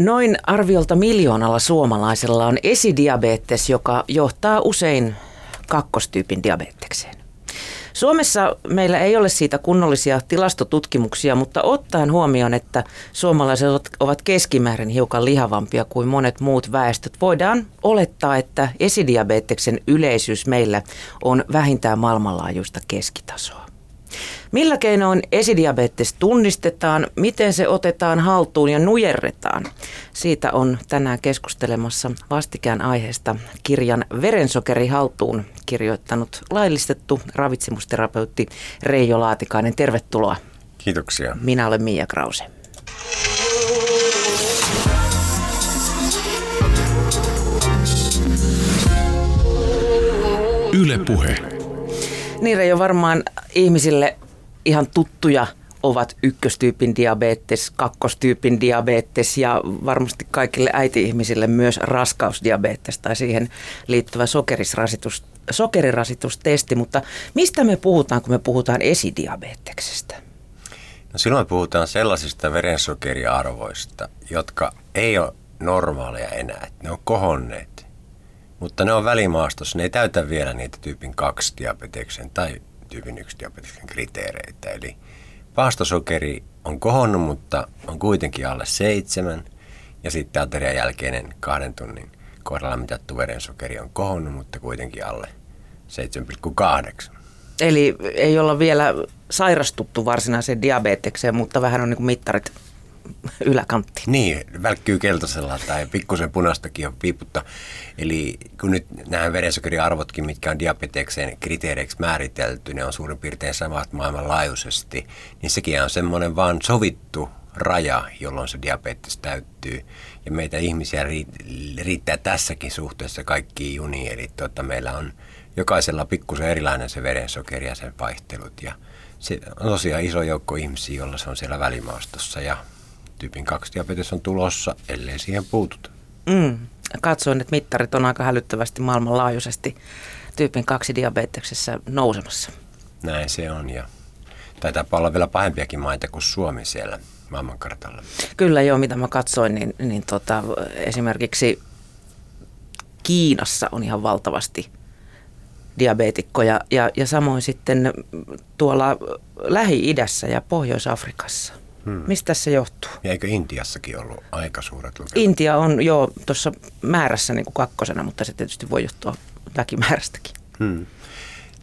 Noin arviolta miljoonalla suomalaisella on esidiabetes, joka johtaa usein kakkostyypin diabetekseen. Suomessa meillä ei ole siitä kunnollisia tilastotutkimuksia, mutta ottaen huomioon, että suomalaiset ovat keskimäärin hiukan lihavampia kuin monet muut väestöt, voidaan olettaa, että esidiabeteksen yleisyys meillä on vähintään maailmanlaajuista keskitasoa. Millä keinoin esidiabetes tunnistetaan, miten se otetaan haltuun ja nujerretaan? Siitä on tänään keskustelemassa vastikään aiheesta kirjan Verensokeri haltuun kirjoittanut laillistettu ravitsemusterapeutti Reijo Laatikainen. Tervetuloa. Kiitoksia. Minä olen Mia Krause. Yle Puhe. Niin Reijo, varmaan ihmisille ihan tuttuja ovat ykköstyypin diabetes, kakkostyypin diabetes ja varmasti kaikille äiti-ihmisille myös raskausdiabetes tai siihen liittyvä sokerisrasitus, sokerirasitustesti. Mutta mistä me puhutaan, kun me puhutaan esidiabeteksestä? No silloin puhutaan sellaisista verensokeriarvoista, jotka ei ole normaaleja enää. Ne on kohonneet, mutta ne on välimaastossa. Ne ei täytä vielä niitä tyypin 2 diabeteksen tai tyypin 1 diabeteksen kriteereitä. Eli paastosokeri on kohonnut, mutta on kuitenkin alle seitsemän. Ja sitten aterian jälkeinen kahden tunnin kohdalla mitattu verensokeri on kohonnut, mutta kuitenkin alle 7,8. Eli ei olla vielä sairastuttu varsinaiseen diabetekseen, mutta vähän on niin mittarit yläkantti. Niin, välkkyy keltaisella tai pikkusen punaistakin on piiputta. Eli kun nyt nämä verensokeriarvotkin, mitkä on diabetekseen kriteereiksi määritelty, ne on suurin piirtein samat maailmanlaajuisesti, niin sekin on semmoinen vaan sovittu raja, jolloin se diabetes täyttyy. Ja meitä ihmisiä riittää tässäkin suhteessa kaikki juniin, eli tuota, meillä on jokaisella pikkusen erilainen se verensokeri ja sen vaihtelut. Ja se on tosiaan iso joukko ihmisiä, joilla se on siellä välimaastossa ja tyypin 2 diabetes on tulossa, ellei siihen puututa. Mm. Katsoin, että mittarit on aika hälyttävästi maailmanlaajuisesti tyypin 2 diabeteksessä nousemassa. Näin se on ja taitaa olla vielä pahempiakin maita kuin Suomi siellä maailmankartalla. Kyllä joo, mitä mä katsoin, niin, niin tota, esimerkiksi Kiinassa on ihan valtavasti diabeetikkoja ja, ja samoin sitten tuolla Lähi-idässä ja Pohjois-Afrikassa. Hmm. Mistä se johtuu? Ja eikö Intiassakin ollut aika suuret lukemat? Intia on jo tuossa määrässä niin kuin kakkosena, mutta se tietysti voi johtua väkimäärästäkin. Hmm.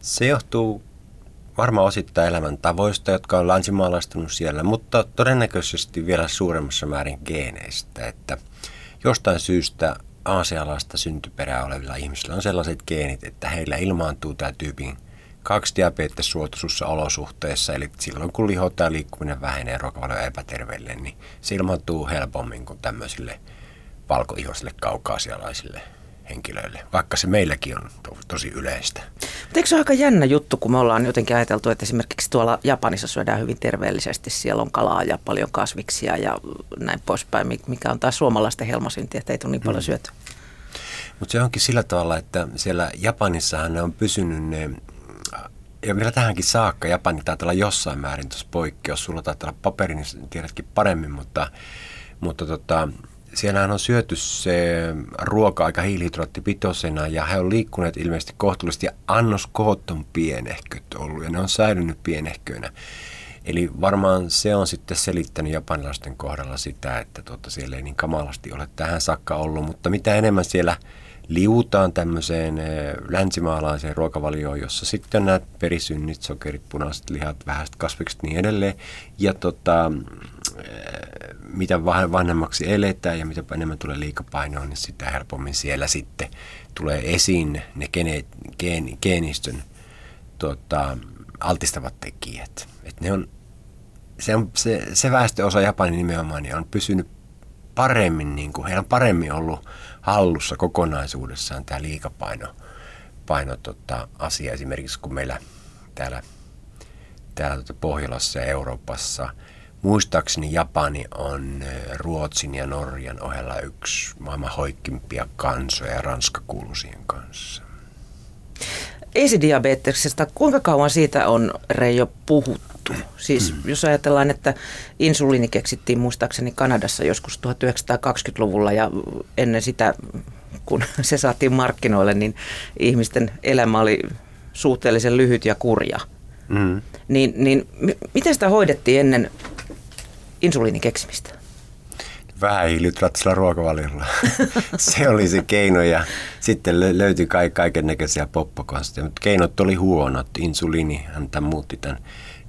Se johtuu varmaan osittain elämäntavoista, jotka on länsimaalaistunut siellä, mutta todennäköisesti vielä suuremmassa määrin geeneistä, että jostain syystä aasialaista syntyperää olevilla ihmisillä on sellaiset geenit, että heillä ilmaantuu tämä tyypin kaksi diabetessuotuisussa olosuhteissa, eli silloin kun liho tai liikkuminen vähenee ruokavalio epäterveelle, niin se ilmaantuu helpommin kuin tämmöisille valkoihoisille kaukaasialaisille henkilöille, vaikka se meilläkin on to- tosi yleistä. Mutta eikö se ole aika jännä juttu, kun me ollaan jotenkin ajateltu, että esimerkiksi tuolla Japanissa syödään hyvin terveellisesti, siellä on kalaa ja paljon kasviksia ja näin poispäin, mikä on taas suomalaisten helmasynti, että ei tule niin paljon hmm. syötyä. Mutta se onkin sillä tavalla, että siellä Japanissahan ne on pysynyt ne ja vielä tähänkin saakka Japani taitaa olla jossain määrin tuossa poikkeus. Sulla taitaa olla paperi, niin tiedätkin paremmin, mutta, mutta tota, siellähän on syöty se ruoka aika hiilihydraattipitoisena ja he on liikkuneet ilmeisesti kohtuullisesti ja annoskoot on pienehköt ollut ja ne on säilynyt pienehköinä. Eli varmaan se on sitten selittänyt japanilaisten kohdalla sitä, että tuota, siellä ei niin kamalasti ole tähän saakka ollut, mutta mitä enemmän siellä – liutaan tämmöiseen eh, länsimaalaiseen ruokavalioon, jossa sitten on nämä perisynnit, sokerit, punaiset lihat, vähäiset kasvikset niin edelleen. Ja tota, eh, mitä vanhemmaksi eletään ja mitä enemmän tulee liikapainoa, niin sitä helpommin siellä sitten tulee esiin ne gene, geen, geenistön tota, altistavat tekijät. Et ne on, se, on, se, se väestöosa Japanin nimenomaan niin on pysynyt paremmin, niin kuin, heillä on paremmin ollut hallussa kokonaisuudessaan tämä liikapaino paino, tota, asia esimerkiksi kun meillä täällä, täällä tota Pohjolassa ja Euroopassa muistaakseni Japani on Ruotsin ja Norjan ohella yksi maailman hoikkimpia kansoja ja Ranska kuuluu kanssa. Esidiabeteksesta, kuinka kauan siitä on Reijo puhuttu? Muuttuu. Siis mm. jos ajatellaan, että insuliini keksittiin muistaakseni Kanadassa joskus 1920-luvulla ja ennen sitä, kun se saatiin markkinoille, niin ihmisten elämä oli suhteellisen lyhyt ja kurja. Mm. Niin, niin miten sitä hoidettiin ennen insuliinin keksimistä? vähähiilihydraattisella ruokavaliolla. se oli se keino ja sitten löytyi kaiken näköisiä poppokonsteja, mutta keinot oli huonot. Insuliini häntä muutti tämän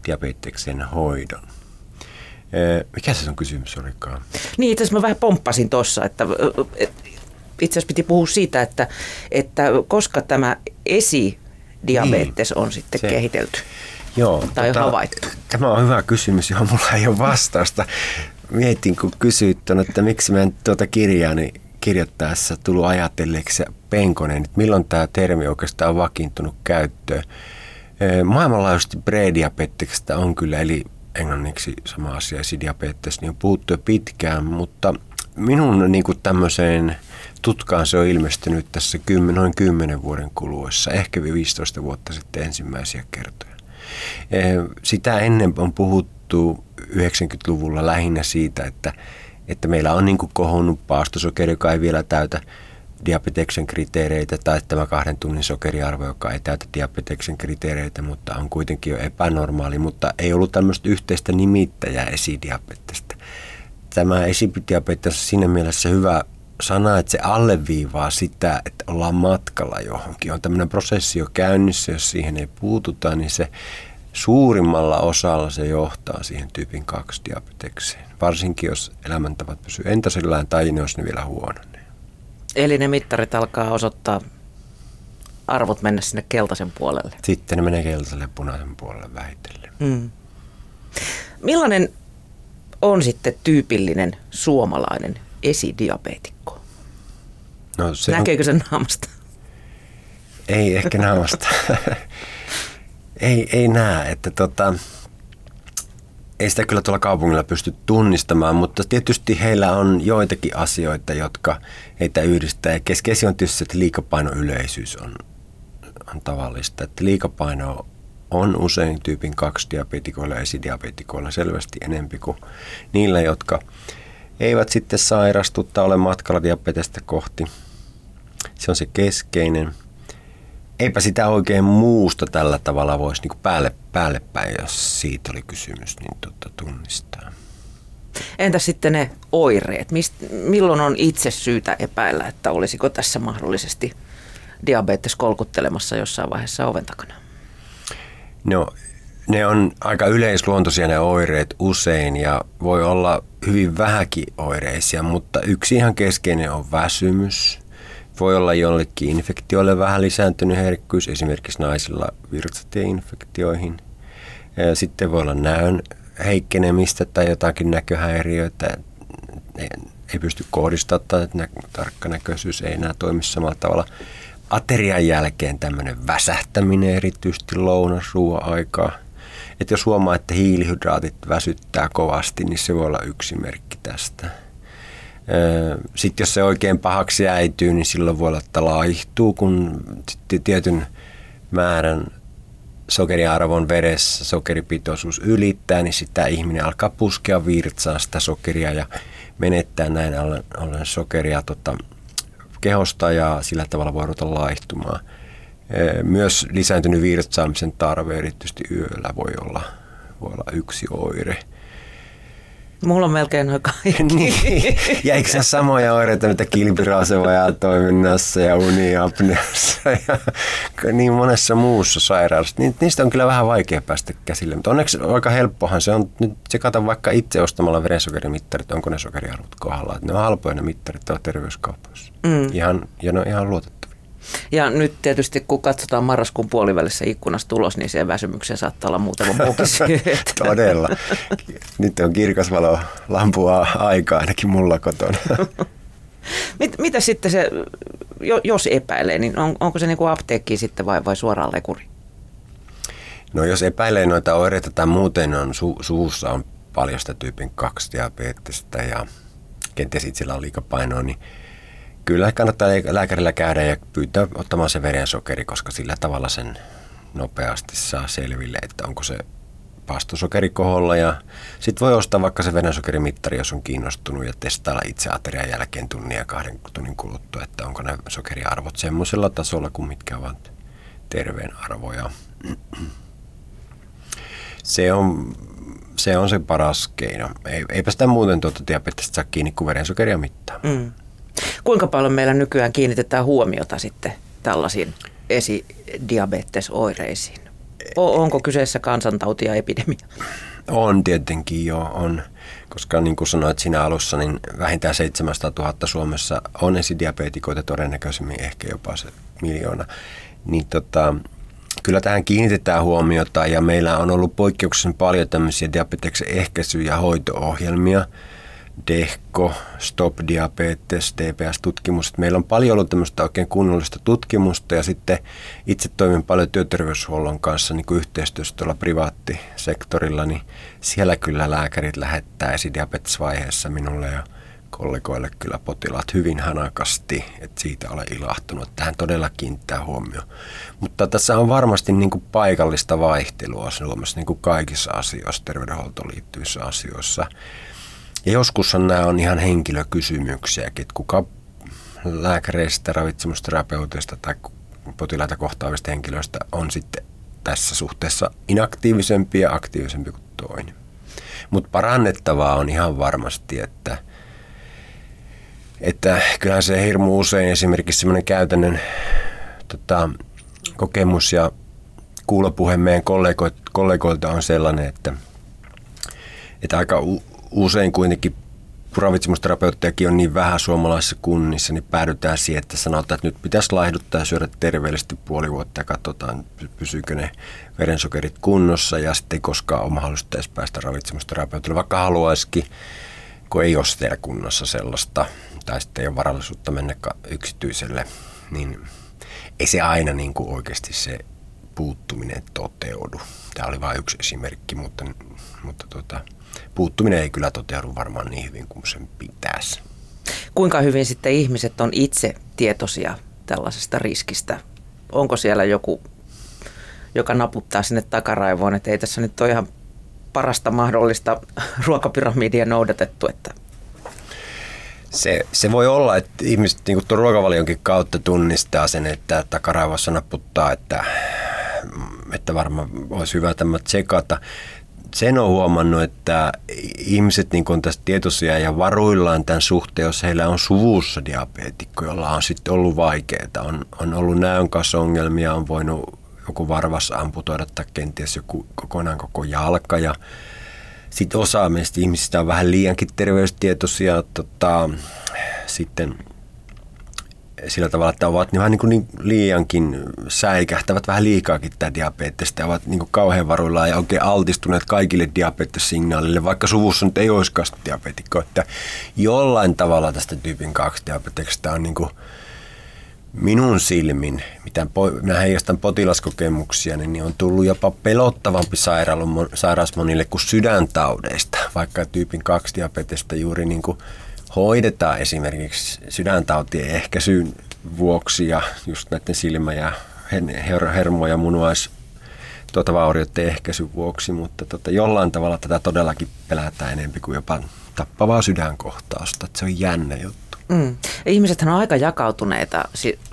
diabeteksen hoidon. Mikä se on kysymys olikaan? Niin, itse mä vähän pomppasin tuossa, että itse asiassa piti puhua siitä, että, että koska tämä esidiabetes niin, on sitten se, kehitelty Joo, tai tota, havaittu. Tämä on hyvä kysymys, johon mulla ei ole vastausta mietin, kun kysyit tuon, että miksi mä en tuota kirjaani kirjoittaessa tullut ajatelleeksi penkonen, että milloin tämä termi oikeastaan on vakiintunut käyttöön. Maailmanlaajuisesti prediabeteksestä on kyllä, eli englanniksi sama asia, esidiabetes, niin on puhuttu jo pitkään, mutta minun niin kuin tämmöiseen tutkaan se on ilmestynyt tässä noin 10 vuoden kuluessa, ehkä 15 vuotta sitten ensimmäisiä kertoja. Sitä ennen on puhuttu 90-luvulla lähinnä siitä, että, että meillä on niin kuin kohonnut paastosokeri, joka ei vielä täytä diabeteksen kriteereitä, tai tämä kahden tunnin sokeriarvo, joka ei täytä diabeteksen kriteereitä, mutta on kuitenkin jo epänormaali, mutta ei ollut tämmöistä yhteistä nimittäjää esidiabetesta. Tämä esidiabetes on siinä mielessä hyvä sana, että se alleviivaa sitä, että ollaan matkalla johonkin. On tämmöinen prosessi jo käynnissä, jos siihen ei puututa, niin se suurimmalla osalla se johtaa siihen tyypin 2 diabetekseen. Varsinkin jos elämäntavat pysyy entasillään tai ne olisi ne vielä huononee. Eli ne mittarit alkaa osoittaa arvot mennä sinne keltaisen puolelle. Sitten ne menee keltaiselle ja punaisen puolelle vähitellen. Mm. Millainen on sitten tyypillinen suomalainen esidiabeetikko? No, se Näkeekö sen naamasta? Ei ehkä naamasta. Ei, ei näe, että tota, ei sitä kyllä tuolla kaupungilla pysty tunnistamaan, mutta tietysti heillä on joitakin asioita, jotka heitä yhdistää. Ja keskeisin on tietysti, että liikapainoyleisyys on, on tavallista. Että liikapaino on usein tyypin 2 diabetikoilla ja esidiabetikoilla selvästi enempi kuin niillä, jotka eivät sitten sairastu tai ole matkalla diabetesta kohti. Se on se keskeinen eipä sitä oikein muusta tällä tavalla voisi niin päälle, päälle päin, jos siitä oli kysymys, niin tota, tunnistaa. Entä sitten ne oireet? Mist, milloin on itse syytä epäillä, että olisiko tässä mahdollisesti diabetes kolkuttelemassa jossain vaiheessa oven takana? No, ne on aika yleisluontoisia ne oireet usein ja voi olla hyvin vähäkin oireisia, mutta yksi ihan keskeinen on väsymys – voi olla jollekin infektioille vähän lisääntynyt herkkyys, esimerkiksi naisilla virtsatieinfektioihin. Sitten voi olla näön heikkenemistä tai jotakin näköhäiriöitä. Ei pysty kohdistamaan tai tarkkanäköisyys ei enää toimi samalla tavalla. Aterian jälkeen tämmöinen väsähtäminen erityisesti lounasruoan aikaa. Että jos huomaa, että hiilihydraatit väsyttää kovasti, niin se voi olla yksi merkki tästä. Sitten jos se oikein pahaksi äityy, niin silloin voi olla, että laihtuu, kun tietyn määrän sokeriarvon veressä sokeripitoisuus ylittää, niin sitä ihminen alkaa puskea virtsaan sitä sokeria ja menettää näin ollen sokeria tota, kehosta ja sillä tavalla voi ruveta laihtumaan. Myös lisääntynyt virtsaamisen tarve erityisesti yöllä voi olla, voi olla yksi oire. Mulla on melkein noin kaikki. niin. Ja eikö se samoja oireita, mitä kilpirasevajaa toiminnassa ja uniapneassa ja niin monessa muussa sairaudessa. Niistä on kyllä vähän vaikea päästä käsille, mutta onneksi aika helppohan se on nyt tsekata vaikka itse ostamalla verensokerimittarit, onko ne sokeriarvot kohdalla. Ne on halpoja ne mittarit tuolla terveyskaupoissa. Mm. Ihan, ja ne on ihan luotettu. Ja nyt tietysti kun katsotaan marraskuun puolivälissä ikkunasta tulos, niin siihen väsymykseen saattaa olla muutama muukin Todella. Nyt on kirkas valo lampua aikaa ainakin mulla kotona. Mit, mitä sitten se, jos epäilee, niin on, onko se niin kuin apteekki sitten vai, vai suoraan lekuri? No jos epäilee noita oireita tai muuten on su, suussa on paljon sitä tyypin 2 diabetesta ja kenties itsellä on liikapainoa, niin kyllä kannattaa lääkärillä käydä ja pyytää ottamaan se verensokeri, koska sillä tavalla sen nopeasti saa selville, että onko se paastosokeri koholla ja sitten voi ostaa vaikka se verensokerimittari, jos on kiinnostunut ja testailla itse aterian jälkeen tunnin ja kahden tunnin kuluttua, että onko ne sokeriarvot semmoisella tasolla kuin mitkä ovat terveen arvoja. Se on se, on se paras keino. Ei, eipä sitä muuten tuota diabetesta saa kiinni kuin verensokeria mittaa. Mm. Kuinka paljon meillä nykyään kiinnitetään huomiota sitten tällaisiin esidiabetesoireisiin? Onko kyseessä kansantauti ja epidemia? On tietenkin jo, on. Koska niin kuin sanoit siinä alussa, niin vähintään 700 000 Suomessa on esidiabetikoita, todennäköisemmin ehkä jopa se miljoona. Niin tota, kyllä tähän kiinnitetään huomiota ja meillä on ollut poikkeuksellisen paljon tämmöisiä diabeteksen ehkäisy- ja hoito-ohjelmia – DEHKO, Stop Diabetes, DPS-tutkimus. Meillä on paljon ollut tämmöistä oikein kunnollista tutkimusta ja sitten itse toimin paljon työterveyshuollon kanssa niin kuin yhteistyössä tuolla privaattisektorilla, niin siellä kyllä lääkärit lähettää esidiabetesvaiheessa minulle ja kollegoille kyllä potilaat hyvin hanakasti, että siitä olen ilahtunut. Tähän todella kiinnittää huomioon. Mutta tässä on varmasti niin kuin paikallista vaihtelua Suomessa niin kuin kaikissa asioissa, terveydenhuoltoon liittyvissä asioissa. Ja joskus nämä on ihan henkilökysymyksiä, että kuka lääkäreistä, ravitsemusterapeuteista tai potilaita kohtaavista henkilöistä on sitten tässä suhteessa inaktiivisempi ja aktiivisempi kuin toinen. Mutta parannettavaa on ihan varmasti, että, että kyllähän se hirmu usein esimerkiksi semmoinen käytännön tota, kokemus ja kuulopuhe meidän kollegoilta on sellainen, että, että aika usein kuitenkin ravitsemusterapeuttejakin on niin vähän suomalaisissa kunnissa, niin päädytään siihen, että sanotaan, että nyt pitäisi laihduttaa ja syödä terveellisesti puoli vuotta ja katsotaan, pysyykö ne verensokerit kunnossa ja sitten ei koskaan ole mahdollista edes päästä ravitsemusterapeutille, vaikka haluaisikin, kun ei ole siellä kunnassa sellaista tai sitten ei ole varallisuutta mennä yksityiselle, niin ei se aina niin kuin oikeasti se puuttuminen toteudu. Tämä oli vain yksi esimerkki, mutta, mutta tuota, puuttuminen ei kyllä toteudu varmaan niin hyvin kuin sen pitäisi. Kuinka hyvin sitten ihmiset on itse tietoisia tällaisesta riskistä? Onko siellä joku, joka naputtaa sinne takaraivoon, että ei tässä nyt ole ihan parasta mahdollista ruokapyramidia noudatettu, että se, se voi olla, että ihmiset niin tuon ruokavalionkin kautta tunnistaa sen, että takaraivossa naputtaa, että, että varmaan olisi hyvä tämä tsekata sen on huomannut, että ihmiset niin on tästä tietoisia ja varuillaan tämän suhteen, jos heillä on suvussa diabeetikko, jolla on sitten ollut vaikeaa. On, on ollut näön kanssa ongelmia, on voinut joku varvas amputoida tai kenties joku kokonaan koko jalka ja sitten osa meistä ihmisistä on vähän liiankin terveystietoisia. Tota, sitten sillä tavalla, että ovat vähän niin kuin niin liiankin säikähtävät vähän liikaakin tätä diabetesta ja ovat niin kuin kauhean varuillaan ja oikein altistuneet kaikille diabetessignaalille, vaikka suvussa nyt ei olisikaan diabetikko. Että jollain tavalla tästä tyypin 2 diabeteksesta on niin kuin minun silmin, mitä minä heijastan potilaskokemuksia, niin on tullut jopa pelottavampi sairaus monille kuin sydäntaudeista, vaikka tyypin 2 diabetesta juuri niin kuin hoidetaan esimerkiksi sydäntautien ehkäisyyn vuoksi ja just näiden silmä- ja hermo- ja munuais tuota vaurioiden ehkäisyn vuoksi, mutta tota, jollain tavalla tätä todellakin pelätään enemmän kuin jopa tappavaa sydänkohtausta. Että se on jännä juttu. Mm. Ihmisethän on aika jakautuneita.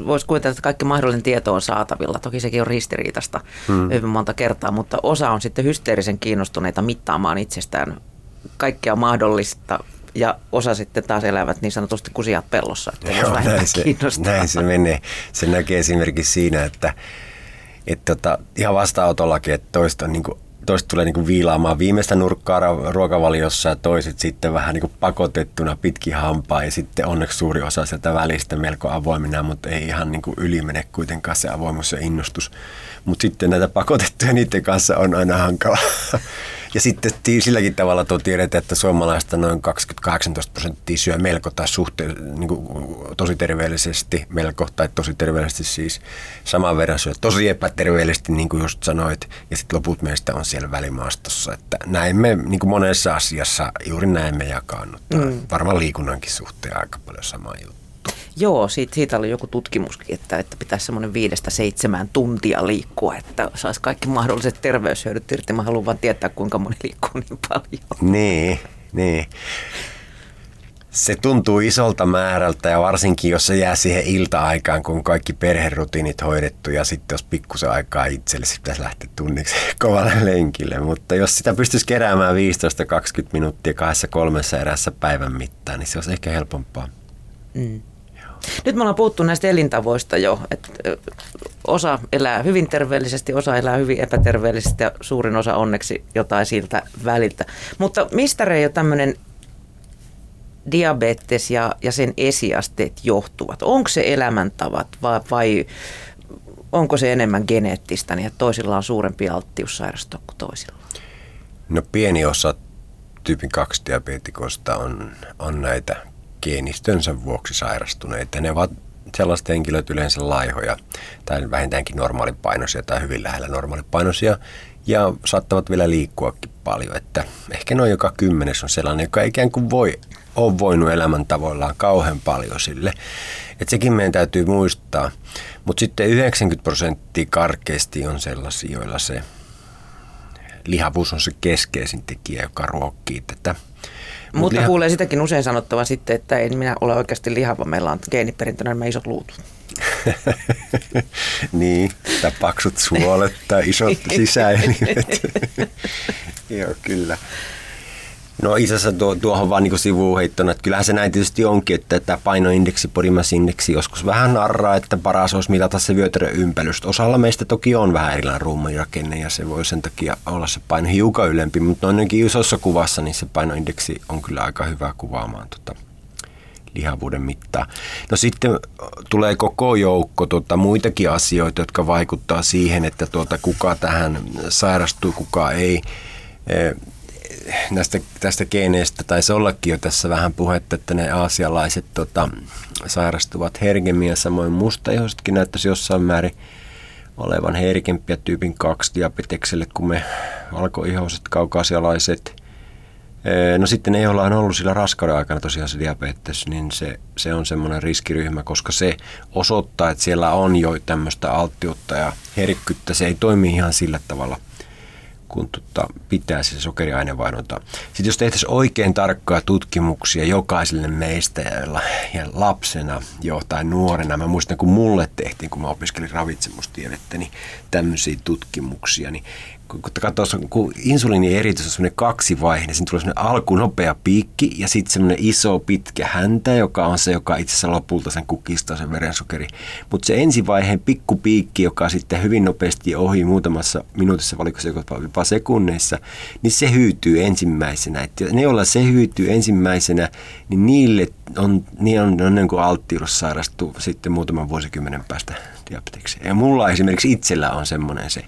Voisi kuvitella, että kaikki mahdollinen tieto on saatavilla. Toki sekin on ristiriitasta mm. hyvin monta kertaa, mutta osa on sitten hysteerisen kiinnostuneita mittaamaan itsestään kaikkea mahdollista ja osa sitten taas elävät niin sanotusti kusijat pellossa. Että Joo, näin, se, näin se menee. Se näkee esimerkiksi siinä, että, että tota, ihan vastaanotollakin, että toista niin kuin toiset tulee niin viilaamaan viimeistä nurkkaa ruokavaliossa ja toiset sitten vähän niin pakotettuna pitkin hampaa ja sitten onneksi suuri osa sieltä välistä melko avoimena, mutta ei ihan niin yli mene kuitenkaan se avoimuus ja innostus. Mutta sitten näitä pakotettuja niiden kanssa on aina hankala. Ja sitten silläkin tavalla tuo tiedetään, että suomalaista noin 20-18 prosenttia syö melko tai suhteen niin kuin, tosi terveellisesti, melko tai tosi terveellisesti siis saman verran syö tosi epäterveellisesti, niin kuin just sanoit, ja sitten loput meistä on siellä välimaastossa. Että näin me niin kuin monessa asiassa juuri näin me jakannut. Mm. Varmaan liikunnankin suhteen aika paljon sama juttu. Joo, siitä, siitä oli joku tutkimuskin, että, että pitäisi semmoinen viidestä seitsemään tuntia liikkua, että saisi kaikki mahdolliset terveyshyödyt irti. Mä haluan vaan tietää, kuinka moni liikkuu niin paljon. Niin, niin. Se tuntuu isolta määrältä ja varsinkin jos se jää siihen ilta-aikaan, kun kaikki perherutiinit hoidettu ja sitten jos pikkusen aikaa itselle, sitten pitäisi lähteä tunniksi kovalle lenkille. Mutta jos sitä pystyisi keräämään 15-20 minuuttia kahdessa kolmessa erässä päivän mittaan, niin se olisi ehkä helpompaa. Mm. Nyt me ollaan puhuttu näistä elintavoista jo, että osa elää hyvin terveellisesti, osa elää hyvin epäterveellisesti ja suurin osa onneksi jotain siltä väliltä. Mutta mistä Reijo tämmöinen diabetes ja, ja sen esiasteet johtuvat? Onko se elämäntavat vai, vai onko se enemmän geneettistä, niin että toisilla on suurempi alttius sairastua kuin toisilla? No pieni osa tyypin 2 diabetikosta on, on näitä geenistönsä vuoksi sairastuneita. Ne ovat sellaiset henkilöt yleensä laihoja tai vähintäänkin normaalipainoisia tai hyvin lähellä normaalipainoisia ja saattavat vielä liikkuakin paljon. Että ehkä noin joka kymmenes on sellainen, joka ikään kuin voi, on voinut elämäntavoillaan kauhean paljon sille. Että sekin meidän täytyy muistaa. Mutta sitten 90 prosenttia karkeasti on sellaisia, joilla se lihavuus on se keskeisin tekijä, joka ruokkii tätä Mutta liha... kuulee sitäkin usein sanottavan sitten, että ei minä ole oikeasti lihava, meillä on geeniperintönä nämä isot luut. niin, tai paksut suolet tai isot sisäelimet. Joo, kyllä. No itse asiassa tuo, tuohon vaan niin sivuuheittona, että kyllähän se näin tietysti onkin, että tämä painoindeksi, podimasindeksi joskus vähän narraa, että paras olisi mitata se vyötärön ympäristö. Osalla meistä toki on vähän erilainen ruumiinrakenne ja se voi sen takia olla se paino hiukan ylempi, mutta noinkin isossa kuvassa niin se painoindeksi on kyllä aika hyvä kuvaamaan tota lihavuuden mittaa. No sitten tulee koko joukko tuota, muitakin asioita, jotka vaikuttaa siihen, että tuota, kuka tähän sairastuu, kuka ei näistä, tästä geeneistä taisi ollakin jo tässä vähän puhetta, että ne aasialaiset tota, sairastuvat herkemmin ja samoin mustaihoisetkin näyttäisi jossain määrin olevan herkempiä tyypin 2 diabetekselle kuin me valkoihoiset kaukasialaiset. No sitten ne, joilla on ollut sillä raskauden aikana tosiaan se diabetes, niin se, se on semmoinen riskiryhmä, koska se osoittaa, että siellä on jo tämmöistä alttiutta ja herkkyyttä. Se ei toimi ihan sillä tavalla – kun tota, pitää se sokeriainevaihdunta. Sitten jos tehtäisiin oikein tarkkoja tutkimuksia jokaiselle meistä ja, ja lapsena jo tai nuorena, mä muistan kun mulle tehtiin, kun mä opiskelin ravitsemustiedettä, niin tämmöisiä tutkimuksia, niin kun kun insuliinin eritys on semmoinen kaksivaihe, niin siinä tulee semmoinen alku nopea piikki ja sitten semmoinen iso pitkä häntä, joka on se, joka itse asiassa lopulta sen kukistaa sen verensokeri. Mutta se ensivaiheen pikku piikki, joka sitten hyvin nopeasti ohi muutamassa minuutissa, valikossa jopa sekunneissa, niin se hyytyy ensimmäisenä. Et ne, joilla se hyytyy ensimmäisenä, niin niille on, niin on, on niin alttius sairastuu sitten muutaman vuosikymmenen päästä diabetekseen. Ja mulla esimerkiksi itsellä on semmoinen se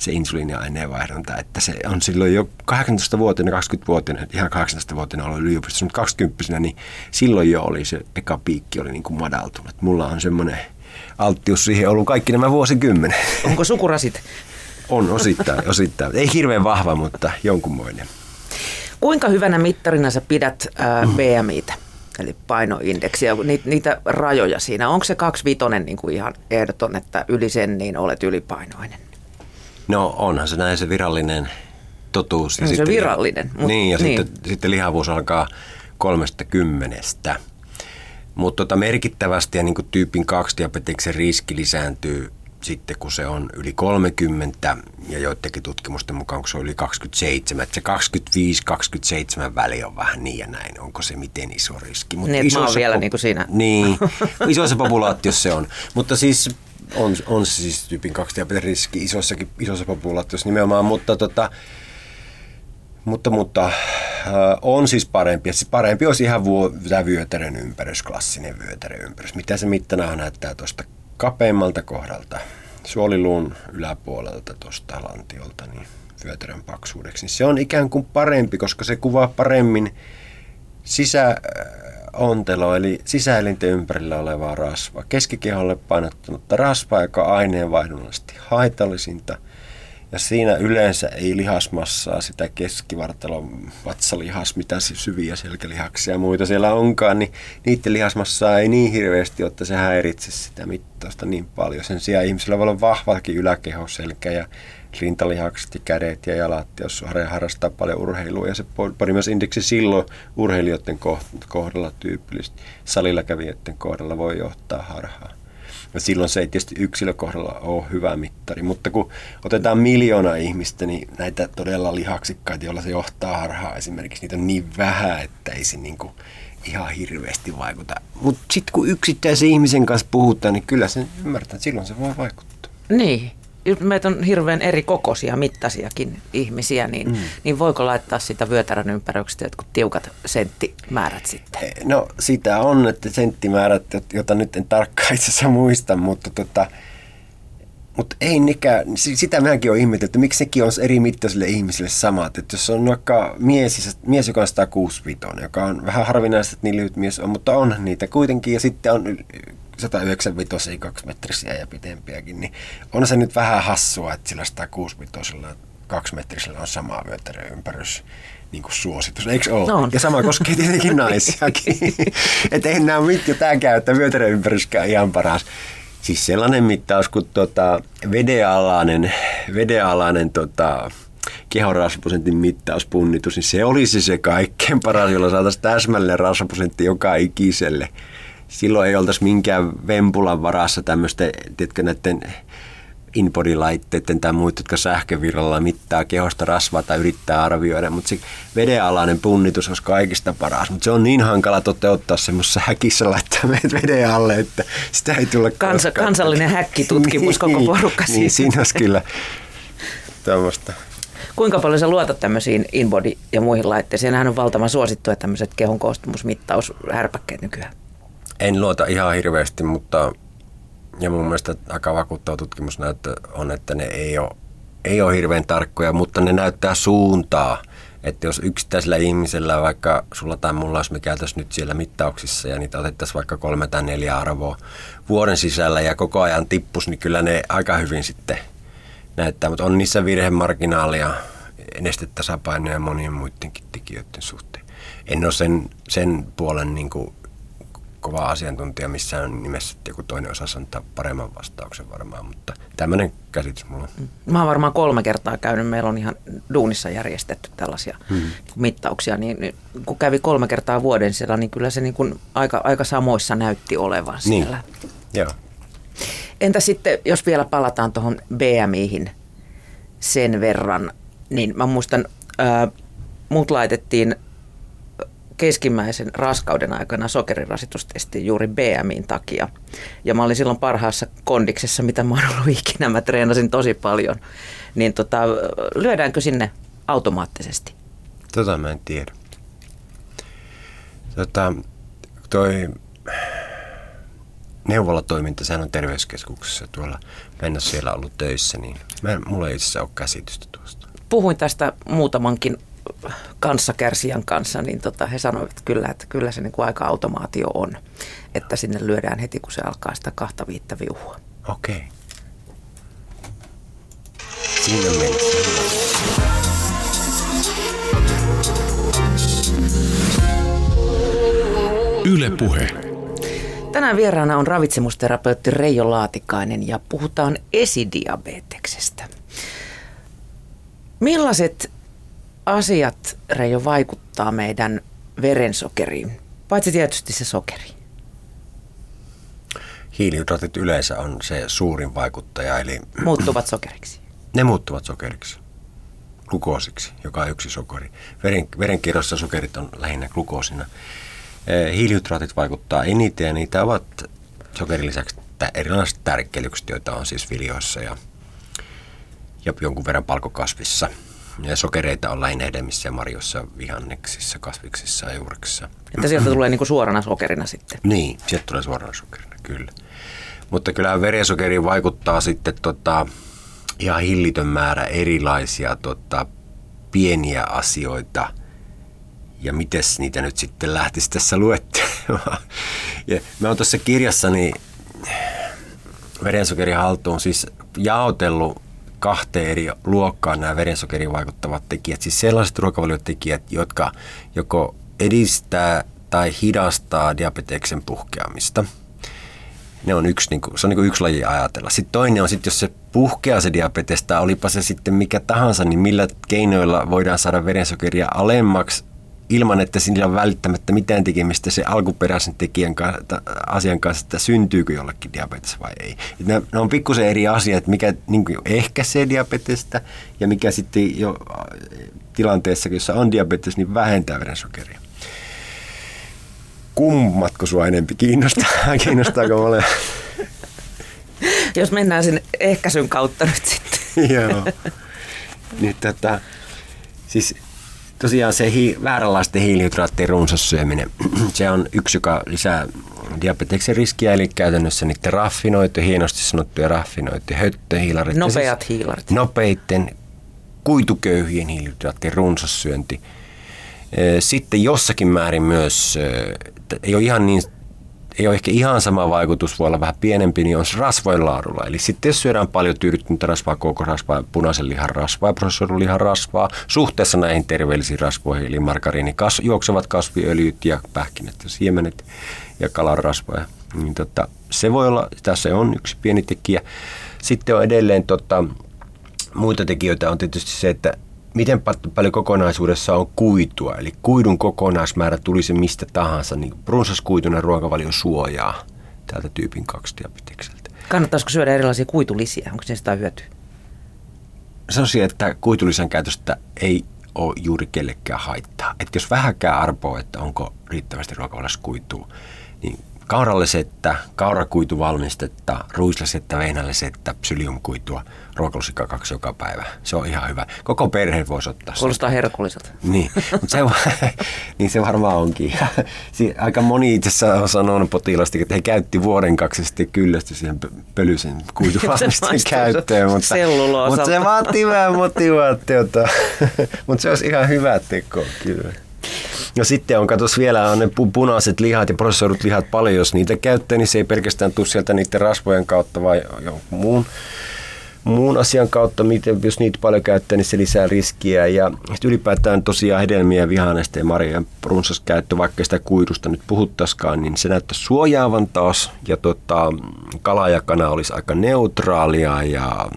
se insuliiniaineenvaihdunta, että se on silloin jo 18-vuotiaana, 20-vuotiaana, ihan 18-vuotiaana ollut yliopistossa, mutta 20 niin silloin jo oli se eka piikki oli niin kuin madaltunut. Mulla on semmoinen alttius siihen ollut kaikki nämä vuosikymmenet. Onko sukurasit? on osittain, osittain. Ei hirveän vahva, mutta jonkunmoinen. Kuinka hyvänä mittarina sä pidät äh, BMItä? eli painoindeksiä, niitä, niitä rajoja siinä. Onko se kaksi vitonen niin kuin ihan ehdoton, että yli sen niin olet ylipainoinen? No onhan se näin se virallinen totuus. Ja se sitten, virallinen. Mut, niin, ja niin. Sitten, sitten lihavuus alkaa kolmesta kymmenestä. Mutta tota merkittävästi ja niin kuin tyypin 2 diabeteksen riski lisääntyy sitten kun se on yli 30 ja joidenkin tutkimusten mukaan kun se on yli 27, että se 25-27 väli on vähän niin ja näin, onko se miten iso riski. Mutta niin, isossa, vielä po- niin kuin siinä. Niin, isossa populaatiossa se on. Mutta siis on, on se siis tyypin 2 diabetes riski isossakin, isossa populaatiossa nimenomaan, mutta tota, mutta, mutta äh, on siis parempi. Siis parempi olisi ihan vuo, tämä vyötärön ympärys, klassinen vyötärön ympärys. Mitä se mittana näyttää tuosta kapeimmalta kohdalta, suoliluun yläpuolelta tuosta lantiolta, niin vyötärön paksuudeksi. Niin se on ikään kuin parempi, koska se kuvaa paremmin sisä, ontelo, eli sisäelinten ympärillä olevaa rasvaa. Keskikeholle painottunutta rasvaa, joka on aineenvaihdunnallisesti haitallisinta. Ja siinä yleensä ei lihasmassaa, sitä keskivartalon vatsalihas, mitä syviä selkälihaksia ja muita siellä onkaan, niin niiden lihasmassaa ei niin hirveästi, että se häiritse sitä mittausta niin paljon. Sen sijaan ihmisillä voi olla vahvakin yläkeho, selkä ja rintalihakset ja kädet ja jalat, jos harrastaa paljon urheilua. Ja se indeksi silloin urheilijoiden kohdalla tyypillisesti salilla kävijöiden kohdalla voi johtaa harhaan. Ja silloin se ei tietysti yksilökohdalla ole hyvä mittari, mutta kun otetaan miljoona ihmistä, niin näitä todella lihaksikkaita, joilla se johtaa harhaa esimerkiksi, niitä on niin vähän, että ei se niin kuin ihan hirveästi vaikuta. Mutta sitten kun yksittäisen ihmisen kanssa puhutaan, niin kyllä se ymmärtää, että silloin se voi vaikuttaa. Niin, meitä on hirveän eri kokoisia, mittaisiakin ihmisiä, niin, mm. niin voiko laittaa sitä vyötärän ympäryksestä jotkut tiukat senttimäärät sitten? Eh, no sitä on, että senttimäärät, jota nyt en tarkkaan itse asiassa muista, mutta tota, mutta ei nekään, sitä minäkin olen ihmetellyt, että miksi sekin on eri mittaisille ihmisille samat. Että jos on vaikka mies, mies joka on 165, joka on vähän harvinaista, että niin lyhyt mies on, mutta on niitä kuitenkin. Ja sitten on 195 kaksi metrisiä ja pitempiäkin, niin on se nyt vähän hassua, että sillä 165 kaksi metrisellä on sama ympärys niin kuin suositus, eikö ole? No Ja sama koskee tietenkin naisiakin. että ei nämä mitkä tämä käy, että vyötäröympärys ihan paras. Siis sellainen mittaus kuin tota, vedealainen, vedealainen tota, kehorasvaprosentin mittauspunnitus, niin se olisi se kaikkein paras, jolla saataisiin täsmälleen rasvaprosentti joka ikiselle silloin ei oltaisi minkään vempulan varassa tämmöistä, tiedätkö, näiden inbody-laitteiden tai muut, jotka sähkövirralla mittaa kehosta rasvaa tai yrittää arvioida, mutta se vedenalainen punnitus olisi kaikista paras, mutta se on niin hankala toteuttaa semmoisessa häkissä laittaa meidät veden alle, että sitä ei tule Kansa, Kansallinen häkkitutkimus niin, koko porukka niin, niin, siinä olisi kyllä tämmöistä. Kuinka paljon sä luotat tämmöisiin inbody ja muihin laitteisiin? Nämähän on valtavan suosittuja tämmöiset kehon koostumusmittaushärpäkkeet nykyään. En luota ihan hirveästi, mutta ja mun mielestä aika vakuuttava tutkimusnäyttö on, että ne ei ole, ei ole hirveän tarkkoja, mutta ne näyttää suuntaa. Että jos yksittäisellä ihmisellä, vaikka sulla tai mulla, jos me käytäisiin nyt siellä mittauksissa ja niitä otettaisiin vaikka kolme tai neljä arvoa vuoden sisällä ja koko ajan tippus, niin kyllä ne aika hyvin sitten näyttää. Mutta on niissä virhemarginaalia, nestetasapainoja ja monien muidenkin tekijöiden suhteen. En ole sen, sen puolen niin kuin kova asiantuntija missään nimessä, että joku toinen osaa antaa paremman vastauksen varmaan, mutta tämmöinen käsitys mulla on. Mä oon varmaan kolme kertaa käynyt, meillä on ihan duunissa järjestetty tällaisia hmm. mittauksia, niin, niin kun kävi kolme kertaa vuoden siellä, niin kyllä se niin kuin aika, aika samoissa näytti olevan niin. siellä. Niin. Joo. Entä sitten, jos vielä palataan tuohon BMIhin sen verran, niin mä muistan, ää, mut laitettiin keskimmäisen raskauden aikana sokerirasitustesti juuri BMIin takia. Ja mä olin silloin parhaassa kondiksessa, mitä mä oon ollut ikinä. Mä treenasin tosi paljon. Niin tota, lyödäänkö sinne automaattisesti? Tota mä en tiedä. Tota, toi neuvolatoiminta, sehän on terveyskeskuksessa tuolla. Mä en ole siellä ollut töissä, niin mä mulla ei itse ole käsitystä tuosta. Puhuin tästä muutamankin kanssakärsijän kanssa, niin tota, he sanoivat että kyllä, että kyllä se niin kuin aika automaatio on, että sinne lyödään heti, kun se alkaa sitä kahta viittä viuhua. Okei. Okay. Siinä Yle Puhe. Tänään vieraana on ravitsemusterapeutti Reijo Laatikainen ja puhutaan esidiabeteksestä. Millaiset asiat, Reijo, vaikuttaa meidän verensokeriin? Paitsi tietysti se sokeri. Hiilihydraatit yleensä on se suurin vaikuttaja. Eli muuttuvat sokeriksi? Ne muuttuvat sokeriksi, glukoosiksi, joka on yksi sokeri. Veren, verenkierrossa sokerit on lähinnä glukoosina. Hiilihydraatit vaikuttaa eniten ja niitä ovat sokerin lisäksi erilaiset tärkkelykset, joita on siis viljoissa ja, ja jonkun verran palkokasvissa – ja sokereita on lähinnä hedelmissä ja marjoissa, vihanneksissa, kasviksissa ja juureksissa. Että sieltä tulee niinku suorana sokerina sitten? Niin, sieltä tulee suorana sokerina, kyllä. Mutta kyllä verensokeri vaikuttaa sitten tota, ihan hillitön määrä erilaisia tota, pieniä asioita. Ja miten niitä nyt sitten lähtisi tässä luettelemaan. Ja mä oon tuossa kirjassani verensokeri haltuun siis jaotellut kahteen eri luokkaan nämä verensokeriin vaikuttavat tekijät. Siis sellaiset ruokavaliotekijät, jotka joko edistää tai hidastaa diabeteksen puhkeamista. Ne on yksi, niin kuin, se on niin kuin yksi laji ajatella. Sitten toinen on, sitten, jos se puhkeaa se diabetes, tai olipa se sitten mikä tahansa, niin millä keinoilla voidaan saada verensokeria alemmaksi ilman, että sillä on välttämättä mitään tekemistä se alkuperäisen tekijän kanssa, asian kanssa, että syntyykö jollekin diabetes vai ei. Ne, ne on pikkusen eri asiat, mikä niin ehkäisee diabetesta ja mikä sitten jo tilanteessa, jossa on diabetes, niin vähentää verensokeria. Kummatko sua enempi kiinnostaa? Kiinnostaako mole? Jos mennään sen ehkäisyn kautta nyt sitten. Joo. Nyt tätä, siis tosiaan se hi, vääränlaisten hiilihydraattien runsas syöminen, se on yksi, joka lisää diabeteksen riskiä, eli käytännössä niiden raffinoituja, hienosti sanottuja raffinoituja höttöhiilarit. Nopeat siis hiilarit. Nopeitten kuituköyhien hiilihydraattien runsassyönti. Sitten jossakin määrin myös, ei ole ihan niin ei ole ehkä ihan sama vaikutus, voi olla vähän pienempi, niin on rasvojen laadulla. Eli sitten jos syödään paljon tyydyttynyttä rasvaa, koko rasvaa, punaisen lihan rasvaa, prosessoidun rasvaa, suhteessa näihin terveellisiin rasvoihin, eli margariini, kas, juoksevat kasviöljyt ja pähkinät ja siemenet ja kalarasvoja, niin tota, se voi olla, tässä on yksi pieni tekijä. Sitten on edelleen tota, muita tekijöitä on tietysti se, että miten paljon kokonaisuudessa on kuitua, eli kuidun kokonaismäärä tuli se mistä tahansa, niin runsaskuitunen ruokavalio suojaa tältä tyypin 2 diabetekseltä. Kannattaisiko syödä erilaisia kuitulisiä? Onko se sitä hyötyä? Sanoisin, että kuitulisan käytöstä ei ole juuri kellekään haittaa. Että jos vähäkään arpoa, että onko riittävästi ruokavaliossa kuitua, niin kaurallisettä, kaurakuituvalmistetta, ruislisettä, vehnällisettä, psylliumkuitua, ruokalusikka kaksi joka päivä. Se on ihan hyvä. Koko perhe voisi ottaa sen. Kuulostaa herkulliselta. Niin, mutta se, niin se varmaan onkin. aika moni itse asiassa on sanonut potilaasti, että he käytti vuoden kaksi sitten kyllästy siihen pölyisen kuituvalmisteen käyttöön. Mutta, mutta se vaatii vähän motivaatiota. mutta se olisi ihan hyvä teko kyllä. Ja sitten on, katos vielä on ne punaiset lihat ja prosessoidut lihat paljon, jos niitä käyttää, niin se ei pelkästään tule sieltä niiden rasvojen kautta vai jonkun muun muun asian kautta, miten, jos niitä paljon käyttää, niin se lisää riskiä. Ja ylipäätään tosiaan hedelmiä, vihannesten ja marjojen runsas käyttö, vaikka sitä kuidusta nyt puhuttaskaan, niin se näyttää suojaavan taas. Ja tota, kala ja kana olisi aika neutraalia ja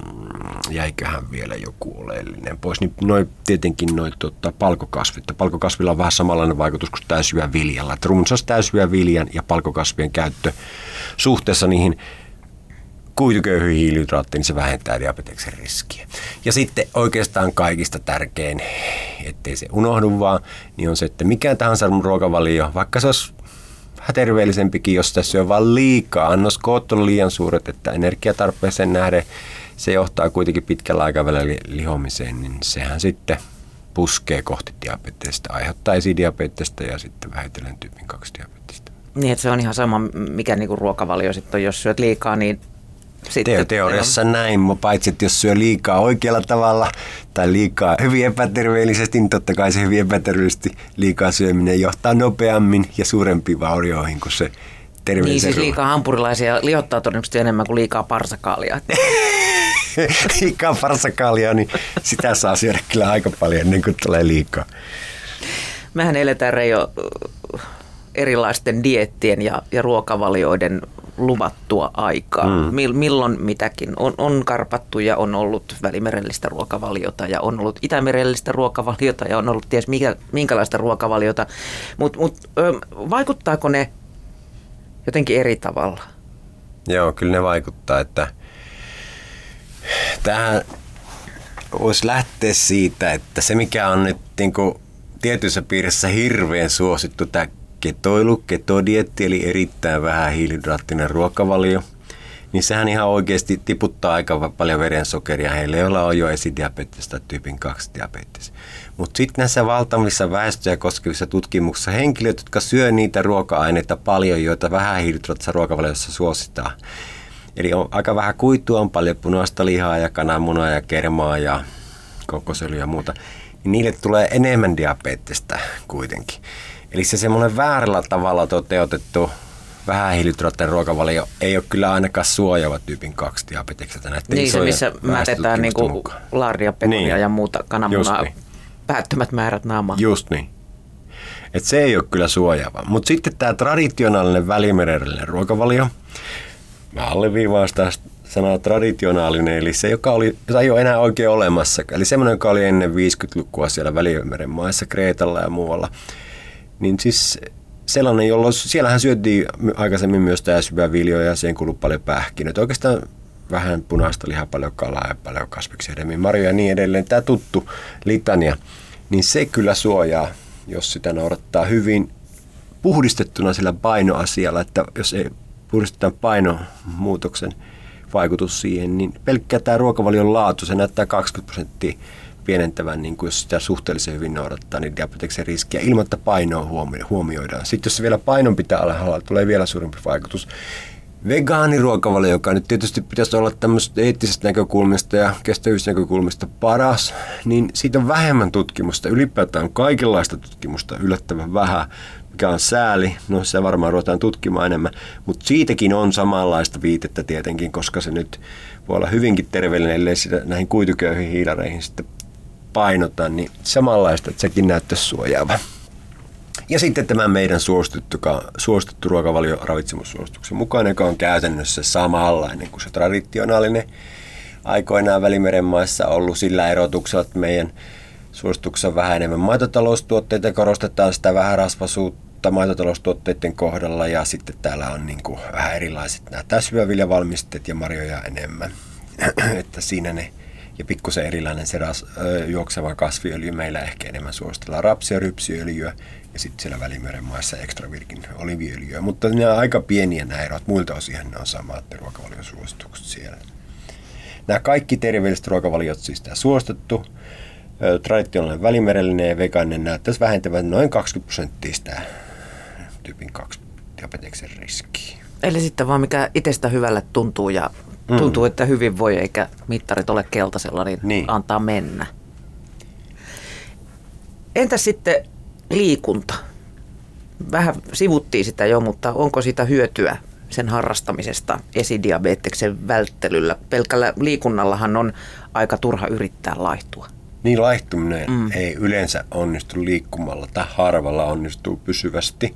jäiköhän vielä joku oleellinen pois. Niin noi, tietenkin noin tota, palkokasvit. Palkokasvilla on vähän samanlainen vaikutus kuin täysyä viljalla. Että runsas täysyä viljan ja palkokasvien käyttö suhteessa niihin kuituköyhy hiilihydraatti, niin se vähentää diabeteksen riskiä. Ja sitten oikeastaan kaikista tärkein, ettei se unohdu vaan, niin on se, että mikä tahansa ruokavalio, vaikka se olisi vähän terveellisempikin, jos tässä on vaan liikaa, annoskoot on liian suuret, että energiatarpeeseen nähden se johtaa kuitenkin pitkällä aikavälillä lihomiseen, niin sehän sitten puskee kohti diabetesta, aiheuttaa esidiabetesta ja sitten vähitellen tyypin 2 diabetesta. Niin, että se on ihan sama, mikä niinku ruokavalio sitten on. Jos syöt liikaa, niin sitten, Teo, teoriassa on. näin, paitsi että jos syö liikaa oikealla tavalla tai liikaa hyvin epäterveellisesti, niin totta kai se hyvin epäterveellisesti liikaa syöminen johtaa nopeammin ja suurempiin vaurioihin kuin se terveellinen Niin siis liikaa hampurilaisia liottaa todennäköisesti enemmän kuin liikaa parsakaalia. liikaa parsakaalia, niin sitä saa syödä kyllä aika paljon ennen kuin tulee liikaa. Mehän eletään Reijo erilaisten diettien ja, ja ruokavalioiden luvattua aikaa. Mm. Milloin mitäkin. On, on karpattu ja on ollut välimerellistä ruokavaliota ja on ollut itämerellistä ruokavaliota ja on ollut ties mikä, minkälaista ruokavaliota. Mutta mut, vaikuttaako ne jotenkin eri tavalla? Joo, kyllä ne vaikuttaa, että tähän voisi lähteä siitä, että se mikä on nyt niin kuin tietyissä piirissä hirveän suosittu, tämä ketoilu, ketodietti, eli erittäin vähän hiilihydraattinen ruokavalio, niin sehän ihan oikeasti tiputtaa aika paljon verensokeria heille, joilla on jo esidiabetes tai tyypin 2 diabetes. Mutta sitten näissä valtavissa väestöjä koskevissa tutkimuksissa henkilöt, jotka syö niitä ruoka-aineita paljon, joita vähän hiilihydraattisessa ruokavaliossa suositaan, Eli on aika vähän kuitua, on paljon punaista lihaa ja kananmunaa ja kermaa ja kokosöljyä ja muuta. Niin niille tulee enemmän diabetesta kuitenkin. Eli se semmoinen väärällä tavalla toteutettu vähähiilihydraattinen ruokavalio ei ole kyllä ainakaan suojava tyypin 2 diabetekseltä. Niin se, missä mätetään niin kuin laaria, pekonia niin. ja muuta kananmunaa niin. päättömät määrät naamaan. Just niin. Et se ei ole kyllä suojaava. Mutta sitten tämä traditionaalinen välimerellinen ruokavalio, mä alleviivaan sitä sanaa traditionaalinen, eli se, joka oli, jota ei ole enää oikein olemassa. Eli semmoinen, joka oli ennen 50-lukua siellä Välimeren maissa, Kreetalla ja muualla. Niin siis sellainen, jolloin siellähän syötiin aikaisemmin myös täysyväviljoja ja siihen kuului paljon pähkinöitä. Oikeastaan vähän punaista lihaa, paljon kalaa ja paljon kasviksia, marjoja ja niin edelleen. Tämä tuttu litania, niin se kyllä suojaa, jos sitä noudattaa hyvin puhdistettuna sillä painoasialla, että jos ei puhdisteta painomuutoksen vaikutus siihen, niin pelkkä tämä ruokavalion laatu, se näyttää 20 prosenttia pienentävän, niin kuin jos sitä suhteellisen hyvin noudattaa, niin diabeteksen riskiä ilman, että painoa huomioidaan. Sitten jos vielä painon pitää olla tulee vielä suurempi vaikutus. Vegaaniruokavalio, joka nyt tietysti pitäisi olla tämmöistä eettisestä näkökulmasta ja kestävyysnäkökulmasta paras, niin siitä on vähemmän tutkimusta. Ylipäätään kaikenlaista tutkimusta yllättävän vähän, mikä on sääli. No se varmaan ruvetaan tutkimaan enemmän, mutta siitäkin on samanlaista viitettä tietenkin, koska se nyt voi olla hyvinkin terveellinen, ellei näihin kuituköyhiin hiilareihin sitten painota, niin samanlaista, että sekin näyttäisi suojaava. Ja sitten tämä meidän suosittu, suosittu ruokavalio ravitsemussuosituksen mukainen, joka on käytännössä samanlainen kuin se traditionaalinen aikoinaan Välimeren maissa ollut sillä erotuksella, että meidän suosituksessa on vähän enemmän maitotaloustuotteita korostetaan sitä vähän rasvasuutta maitotaloustuotteiden kohdalla ja sitten täällä on niin kuin vähän erilaiset nämä täsvyöviljavalmisteet ja marjoja enemmän. että siinä ne ja pikkusen erilainen se ras, juokseva kasviöljy. Meillä ehkä enemmän suositellaan rapsia, rypsiöljyä ja sitten siellä Välimeren maissa extra virgin oliviöljyä. Mutta ne on aika pieniä nämä erot. Muilta osin ne on samat ruokavalion suositukset siellä. Nämä kaikki terveelliset ruokavaliot, siis tämä suostettu, traditionaalinen välimerellinen ja vegaaninen näyttäisi vähentävän noin 20 prosenttia sitä tyypin 2 diabeteksen riskiä. Eli sitten vaan mikä itsestä hyvälle tuntuu ja mm. tuntuu, että hyvin voi eikä mittarit ole keltaisella, niin, niin. antaa mennä. Entä sitten liikunta? Vähän sivuttiin sitä jo, mutta onko sitä hyötyä sen harrastamisesta esidiabeteksen välttelyllä? Pelkällä liikunnallahan on aika turha yrittää laihtua. Niin laihtuminen mm. ei yleensä onnistu liikkumalla tai harvalla onnistuu pysyvästi,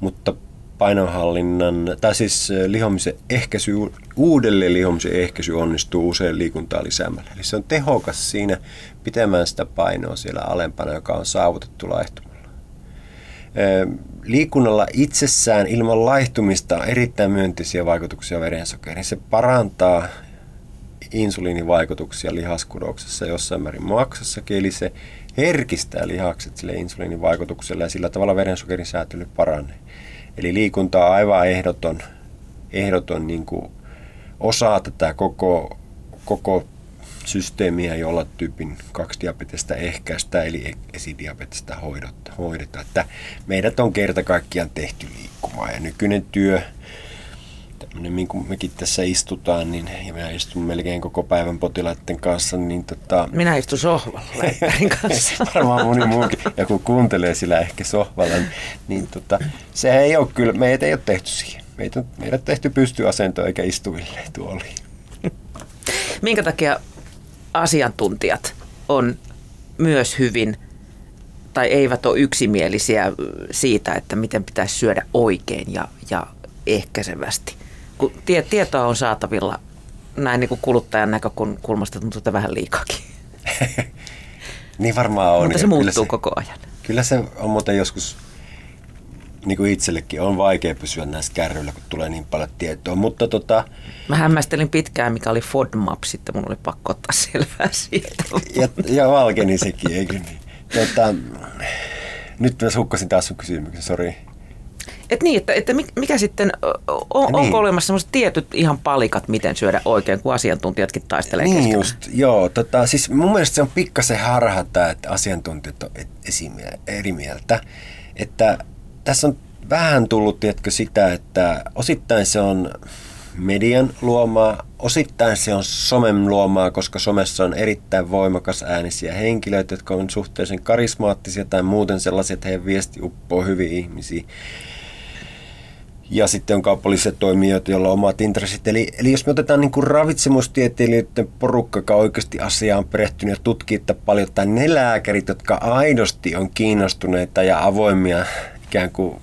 mutta painonhallinnan, tai siis lihomisen ehkäisy, uudelleen lihomisen ehkäisy onnistuu usein liikuntaa lisäämällä. Eli se on tehokas siinä pitämään sitä painoa siellä alempana, joka on saavutettu laihtumalla. Liikunnalla itsessään ilman laihtumista on erittäin myönteisiä vaikutuksia verensokeriin. Se parantaa insuliinivaikutuksia lihaskudoksessa jossain määrin maksassakin, eli se herkistää lihakset sille insuliinivaikutukselle ja sillä tavalla verensokerin säätely paranee. Eli liikunta on aivan ehdoton, ehdoton niin kuin osa tätä koko, koko systeemiä, jolla tyypin 2 diabetesta ehkäistä, eli esidiabetesta hoidetaan. Että meidät on kerta kaikkiaan tehty liikkumaan ja nykyinen työ, tämmöinen niin kuin mekin tässä istutaan, niin, ja minä istun melkein koko päivän potilaiden kanssa, niin tota... Minä istun sohvalla kanssa. varmaan moni muukin, ja kun kuuntelee sillä ehkä sohvalla, niin, niin tota, se ei ole kyllä, meitä ei ole tehty siihen. Meitä on, meidät on tehty pystyasentoon eikä istuville tuoliin. Minkä takia asiantuntijat on myös hyvin tai eivät ole yksimielisiä siitä, että miten pitäisi syödä oikein ja, ja ehkäisevästi kun tie, tietoa on saatavilla näin niin kuin kuluttajan näkökulmasta tuntuu, että vähän liikakin. niin varmaan on. Mutta se muuttuu se, koko ajan. Kyllä se on muuten joskus niin kuin itsellekin on vaikea pysyä näissä kärryillä, kun tulee niin paljon tietoa. Mutta tota, Mä hämmästelin pitkään, mikä oli FODMAP, sitten mun oli pakko ottaa selvää siitä. Ja, ja valkeni sekin, eikö niin? Tota, nyt mä hukkasin taas sun kysymyksen, sori. Et niin, että, että mikä sitten, on, niin. onko olemassa sellaiset tietyt ihan palikat, miten syödä oikein, kun asiantuntijatkin taistelee Niin keskenään? just, joo. Tota, siis mun mielestä se on pikkasen harha tämä, että asiantuntijat on eri mieltä. Että tässä on vähän tullut, tiedätkö, sitä, että osittain se on median luomaa, osittain se on somen luomaa, koska somessa on erittäin voimakas äänisiä henkilöitä, jotka on suhteellisen karismaattisia tai muuten sellaisia, että heidän viesti uppoo hyvin ihmisiin. Ja sitten on kaupalliset toimijoita, joilla on omat intressit. Eli, eli jos me otetaan niin kuin ravitsemustieteilijöiden porukka, joka oikeasti asiaan perehtynyt ja tutkii paljon, tai ne lääkärit, jotka aidosti on kiinnostuneita ja avoimia ikään kuin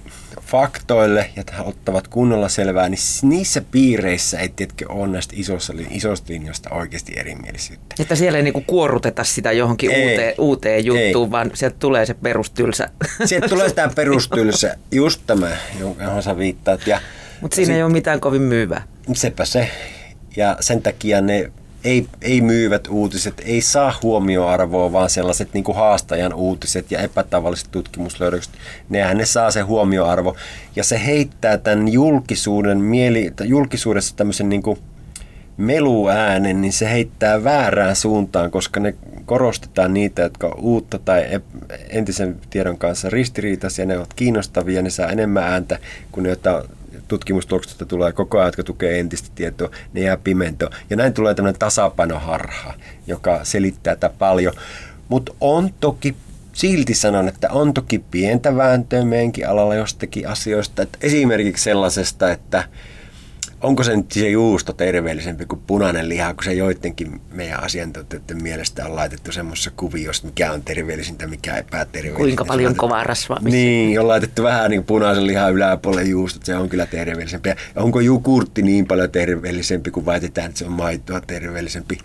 faktoille ja ottavat kunnolla selvää, niin niissä piireissä ei tietkö ole näistä isoista, isoista linjoista oikeasti erimielisyyttä. Että siellä ei niinku kuorruteta sitä johonkin ei, uuteen, uuteen juttuun, ei. vaan sieltä tulee se perustylsä. Sieltä tulee sitä perustylsä, just tämä, johon sä viittaat. Mutta siinä sit, ei ole mitään kovin myyvää. Sepä se. Ja sen takia ne ei, ei myyvät uutiset, ei saa huomioarvoa, vaan sellaiset niin kuin haastajan uutiset ja epätavalliset tutkimuslöydökset, nehän ne saa se huomioarvo. Ja se heittää tämän julkisuuden mieli, julkisuudessa tämmöisen niin kuin meluäänen, niin se heittää väärään suuntaan, koska ne korostetaan niitä, jotka on uutta tai entisen tiedon kanssa ristiriitaisia, ne ovat kiinnostavia, ne saa enemmän ääntä kuin ne, joita tutkimustuloksista tulee koko ajan, jotka tukee entistä tietoa, ne jää pimentoon. Ja näin tulee tämmöinen tasapainoharha, joka selittää tätä paljon. Mutta on toki silti sanon, että on toki pientä vääntöä meidänkin alalla jostakin asioista. Että esimerkiksi sellaisesta, että onko se nyt se juusto terveellisempi kuin punainen liha, kun se joidenkin meidän asiantuntijoiden mielestä on laitettu semmoisessa kuviossa, mikä on terveellisintä, mikä epäterveellisintä. Kuinka paljon kovaa rasvaa missä? Niin, on laitettu vähän niin punaisen lihan yläpuolelle juustot, se on kyllä terveellisempi. Ja onko jukurtti niin paljon terveellisempi, kun väitetään, että se on maitoa terveellisempi.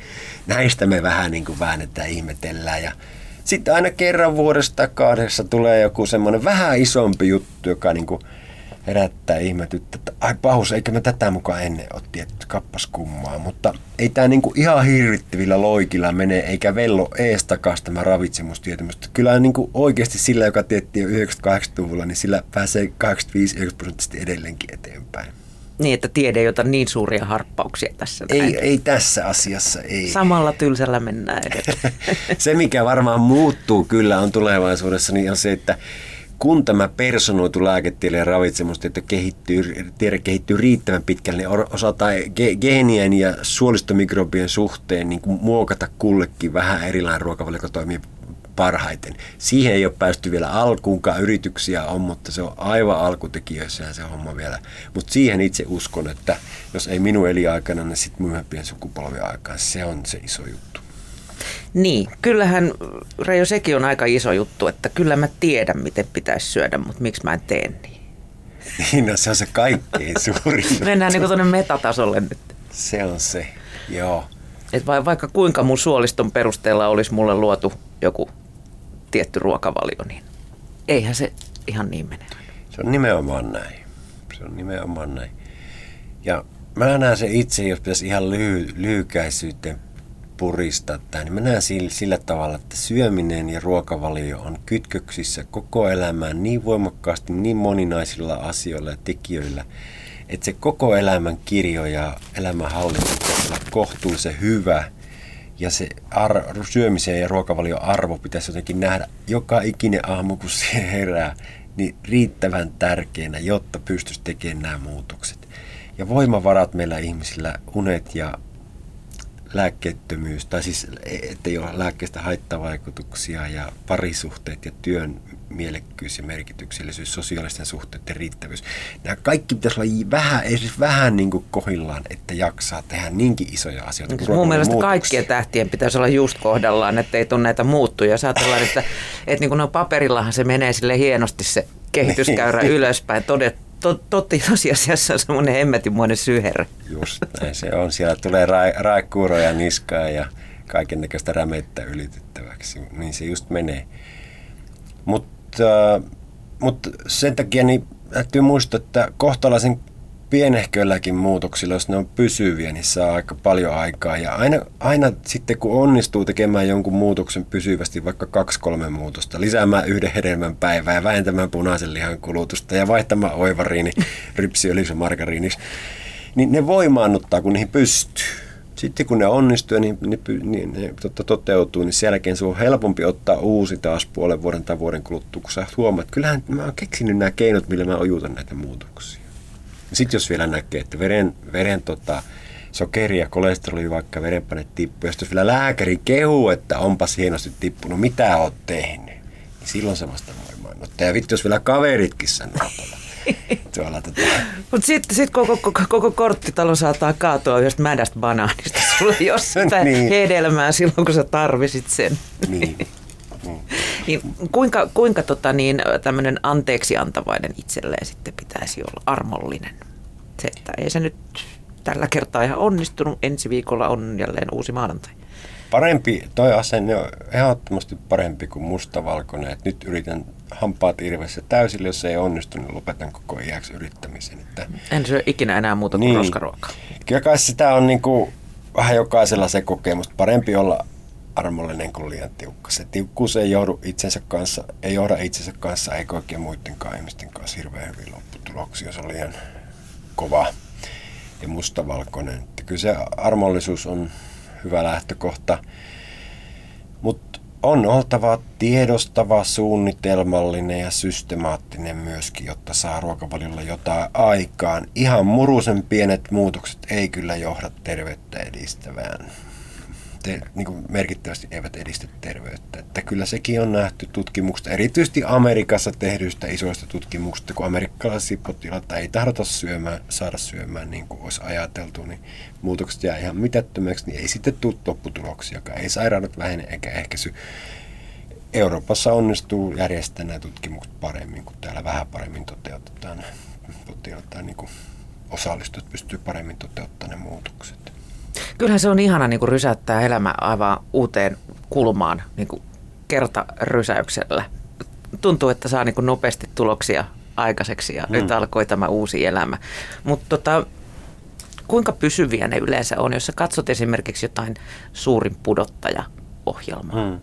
Näistä me vähän niin kuin väännetään, ihmetellään ja sitten aina kerran vuodesta kahdessa tulee joku semmoinen vähän isompi juttu, joka niin kuin herättää ihmetyttä, että ai pahus, eikö me tätä mukaan ennen ole tietty, kappas kummaa. Mutta ei tämä niinku ihan hirvittävillä loikilla mene, eikä vello eestakas tämä ravitsemustietämys. Kyllä niinku oikeasti sillä, joka tiettiin jo 98-luvulla, niin sillä pääsee 85-90 prosenttisesti edelleenkin eteenpäin. Niin, että tiede ei ota niin suuria harppauksia tässä. Ei, ei tässä asiassa, ei. Samalla tylsällä mennään edelleen. se, mikä varmaan muuttuu kyllä on tulevaisuudessa, niin on se, että kun tämä personoitu lääketiede ja ravitsemustiede kehittyy, tiede kehittyy riittävän pitkälle, niin osataan ge- geenien ja suolistomikrobien suhteen niin kuin muokata kullekin vähän erilainen ruokavalio, toimii parhaiten. Siihen ei ole päästy vielä alkuunkaan, yrityksiä on, mutta se on aivan alkutekijöissä se homma vielä. Mutta siihen itse uskon, että jos ei minun eliaikana, niin sitten myöhempien sukupolvien aikaan, se on se iso juttu. Niin, kyllähän Reijo sekin on aika iso juttu, että kyllä mä tiedän miten pitäisi syödä, mutta miksi mä en tee niin. Niin, no se on se kaikkein suurin Mennään niin tuonne metatasolle nyt. Se on se, joo. Et vaikka kuinka mun suoliston perusteella olisi mulle luotu joku tietty ruokavalio, niin eihän se ihan niin mene. Se on nimenomaan näin. Se on nimenomaan näin. Ja mä näen se itse, jos pitäisi ihan lyhy- lyhykäisyyteen puristaa tämä, niin mä näen sillä, sillä tavalla, että syöminen ja ruokavalio on kytköksissä koko elämään niin voimakkaasti, niin moninaisilla asioilla ja tekijöillä, että se koko elämän kirjo ja elämän hallinta olla kohtuullisen hyvä ja se ar- syömisen ja ruokavalion arvo pitäisi jotenkin nähdä joka ikinen aamu, kun se herää, niin riittävän tärkeänä, jotta pystyisi tekemään nämä muutokset. Ja voimavarat meillä ihmisillä, unet ja lääkkeettömyys, tai siis ettei ole lääkkeestä haittavaikutuksia ja parisuhteet ja työn mielekkyys ja merkityksellisyys, sosiaalisten suhteiden riittävyys. Nämä kaikki pitäisi olla vähän, edes vähän niin kuin kohillaan, että jaksaa tehdä niinkin isoja asioita. Niin, mun mielestä muutoksia. kaikkien tähtien pitäisi olla just kohdallaan, ettei tule näitä muuttuja. Jos ajatellaan, että, että niin kuin no paperillahan se menee sille hienosti se kehityskäyrä niin. ylöspäin. Todet, to, totti tosiasiassa on semmoinen hemmetimoinen syherä. Just näin se on. Siellä tulee ra, raikuuroja niskaa ja kaiken näköistä rämettä ylitettäväksi. Niin se just menee. Mutta, äh, mutta sen takia niin täytyy muistaa, että kohtalaisen pienehköilläkin muutoksilla, jos ne on pysyviä, niin saa aika paljon aikaa. Ja aina, aina sitten kun onnistuu tekemään jonkun muutoksen pysyvästi, vaikka kaksi-kolme muutosta, lisäämään yhden hedelmän päivää ja vähentämään punaisen lihan kulutusta ja vaihtamaan oivariini rypsiöljyssä margariiniksi, niin ne voimaannuttaa, kun niihin pystyy. Sitten kun ne onnistuu ja niin, niin, niin ne toteutuu, niin sen jälkeen se on helpompi ottaa uusi taas puolen vuoden tai vuoden kuluttua, kun sä huomaat, että kyllähän mä oon keksinyt nämä keinot, millä mä ojutan näitä muutoksia. Sitten jos vielä näkee, että veren, veren tota, sokeri ja kolesteroli, vaikka verenpaine tippuu, ja jos vielä lääkäri kehuu, että onpas hienosti tippunut, mitä oot tehnyt, niin silloin se vasta voimaan. Ja vittu, jos vielä kaveritkin sanoo tuolla tota. Mutta sitten sit koko, koko, koko korttitalo saattaa kaatua yhdestä mädästä banaanista. Sulla ei ole sitä niin. hedelmää silloin, kun sä tarvisit sen. Niin. Niin, kuinka kuinka tota niin, tämmöinen anteeksi antavainen itselleen sitten pitäisi olla armollinen? Se, että ei se nyt tällä kertaa ihan onnistunut. Ensi viikolla on jälleen uusi maanantai. Parempi, toi asenne on ehdottomasti parempi kuin mustavalkoinen. Että nyt yritän hampaat irvessä täysille, jos ei onnistu, niin lopetan koko iäksi yrittämisen. Että... En syö ikinä enää muuta kuin niin. roskaruokaa. Kyllä kai sitä on niin kuin, vähän jokaisella se kokemus. Parempi olla armollinen kuin liian tiukka. Se tiukkuus ei johdu itsensä kanssa, ei johda itsensä kanssa, eikä oikein muidenkaan ihmisten kanssa hirveän hyvin lopputuloksia. Se on liian kova ja mustavalkoinen. Että kyllä se armollisuus on hyvä lähtökohta, mutta on oltava tiedostava, suunnitelmallinen ja systemaattinen myöskin, jotta saa ruokavaliolla jotain aikaan. Ihan murusen pienet muutokset ei kyllä johda terveyttä edistävään te, niin kuin merkittävästi eivät edistä terveyttä. Että kyllä sekin on nähty tutkimuksista, erityisesti Amerikassa tehdyistä isoista tutkimuksista, kun amerikkalaisia potilaita ei tahdota syömään, saada syömään niin kuin olisi ajateltu, niin muutokset jää ihan mitättömäksi, niin ei sitten tule lopputuloksia, ei sairaudet vähene eikä ehkäisy. Euroopassa onnistuu järjestää nämä tutkimukset paremmin, kun täällä vähän paremmin toteutetaan potilaita, niin kuin osallistujat pystyy paremmin toteuttamaan ne muutokset. Kyllähän se on ihana niin kuin rysäyttää elämä aivan uuteen kulmaan niin kuin kertarysäyksellä. Tuntuu, että saa niin kuin nopeasti tuloksia aikaiseksi ja mm. nyt alkoi tämä uusi elämä. Mutta tota, kuinka pysyviä ne yleensä on, jos sä katsot esimerkiksi jotain suurin pudottaja-ohjelmaa? Mm.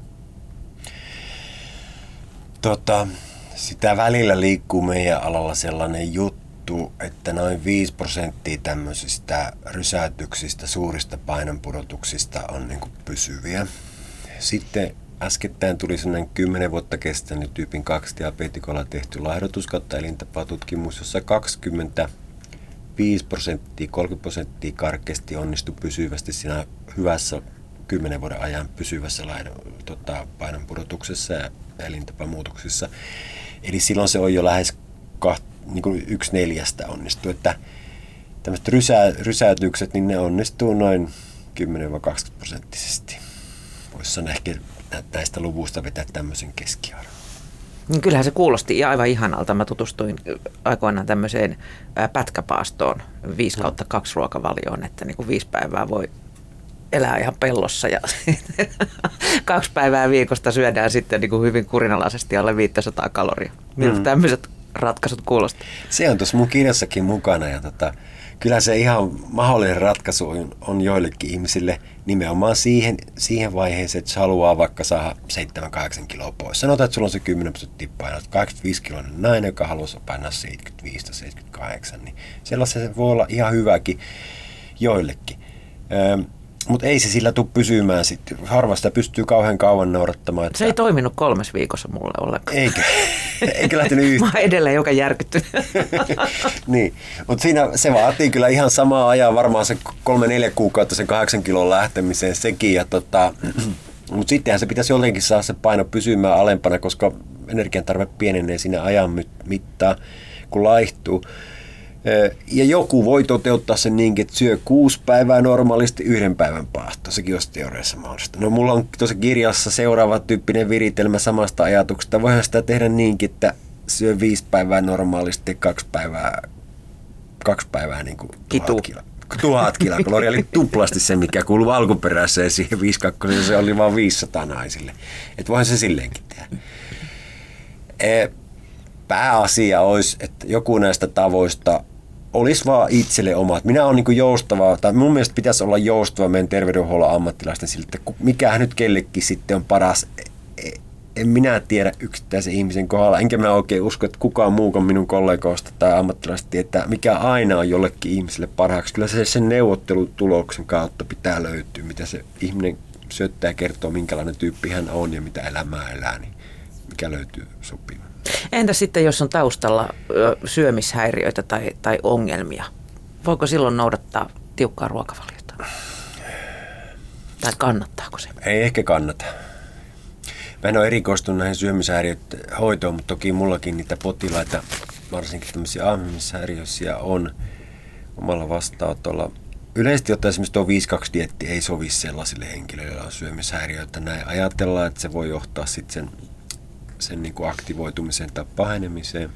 Tota, sitä välillä liikkuu meidän alalla sellainen juttu, arvioitu, että noin 5 prosenttia tämmöisistä rysäytyksistä, suurista painonpudotuksista on niin pysyviä. Sitten äskettäin tuli sellainen 10 vuotta kestänyt tyypin 2 diabetikolla tehty laihdutus kautta elintapatutkimus, jossa 25 prosenttia, 30 prosenttia karkeasti onnistui pysyvästi siinä hyvässä 10 vuoden ajan pysyvässä tota, painonpudotuksessa ja elintapamuutoksissa. Eli silloin se on jo lähes niin kuin yksi neljästä onnistuu. Että tämmöiset rysä, rysäytykset, niin ne onnistuu noin 10-20 prosenttisesti. Voisi sanoa ehkä näistä luvuista vetää tämmöisen keskiarvon. Niin kyllähän se kuulosti aivan ihanalta. Mä tutustuin aikoinaan tämmöiseen pätkäpaastoon 5 kautta 2 ruokavalioon, että niin kuin viisi päivää voi elää ihan pellossa ja kaksi päivää viikosta syödään sitten niin kuin hyvin kurinalaisesti alle 500 kaloria. Miltä mm. tämmöiset ratkaisut kuulostaa? Se on tuossa mun kirjassakin mukana ja tota, kyllä se ihan mahdollinen ratkaisu on, on joillekin ihmisille nimenomaan siihen, siihen vaiheeseen, että se haluaa vaikka saada 7-8 kiloa pois. Sanotaan, että sulla on se 10 prosenttia painoa, 85 kiloinen nainen, joka haluaa painaa 75-78, niin sellaisen voi olla ihan hyväkin joillekin. Öö, mutta ei se sillä tule pysymään sitten. Harva sitä pystyy kauhean kauan noudattamaan. Että... Se ei toiminut kolmes viikossa mulle ollenkaan. Eikä. Eikä lähtenyt yhtään. Mä oon edelleen joka järkyttynyt. niin, mutta siinä se vaatii kyllä ihan samaa ajaa, varmaan se kolme neljä kuukautta sen kahdeksan kilon lähtemiseen sekin. Ja tota, mutta sittenhän se pitäisi jotenkin saada se paino pysymään alempana, koska energian tarve pienenee siinä ajan mittaan, kun laihtuu. Ja joku voi toteuttaa sen niin, että syö kuusi päivää normaalisti yhden päivän paahto. Sekin olisi teoriassa mahdollista. No mulla on tuossa kirjassa seuraava tyyppinen viritelmä samasta ajatuksesta. Voihan sitä tehdä niinkin, että syö viisi päivää normaalisti ja kaksi päivää, kaksi päivää niin kuin Kitu. Kilo, tuhat kilokaloria, eli tuplasti se, mikä kuuluu alkuperäiseen siihen 52, se oli vain 500 naisille. Että voihan se silleenkin tehdä. Pääasia olisi, että joku näistä tavoista olisi vaan itselle omat. Minä olen niin joustava, tai mun mielestä pitäisi olla joustava meidän terveydenhuollon ammattilaisten siltä, että mikä nyt kellekin sitten on paras. E, en minä tiedä yksittäisen ihmisen kohdalla, enkä mä oikein usko, että kukaan muukaan minun kollegoista tai ammattilaista tietää, mikä aina on jollekin ihmiselle parhaaksi. Kyllä se sen neuvottelutuloksen kautta pitää löytyä, mitä se ihminen syöttää ja kertoo, minkälainen tyyppi hän on ja mitä elämää elää, niin mikä löytyy sopiva. Entä sitten, jos on taustalla syömishäiriöitä tai, tai ongelmia? Voiko silloin noudattaa tiukkaa ruokavaliota? Tai kannattaako se? Ei ehkä kannata. Mä en ole erikoistunut näihin syömishäiriöiden hoitoon, mutta toki mullakin niitä potilaita varsinkin tämmöisiä aahmimishäiriöisiä on omalla vastaanotolla. Yleisesti ottaen esimerkiksi tuo 5 dietti ei sovi sellaisille henkilöille, joilla on syömishäiriöitä. Näin ajatellaan, että se voi johtaa sitten sen, sen niin kuin aktivoitumiseen tai pahenemiseen.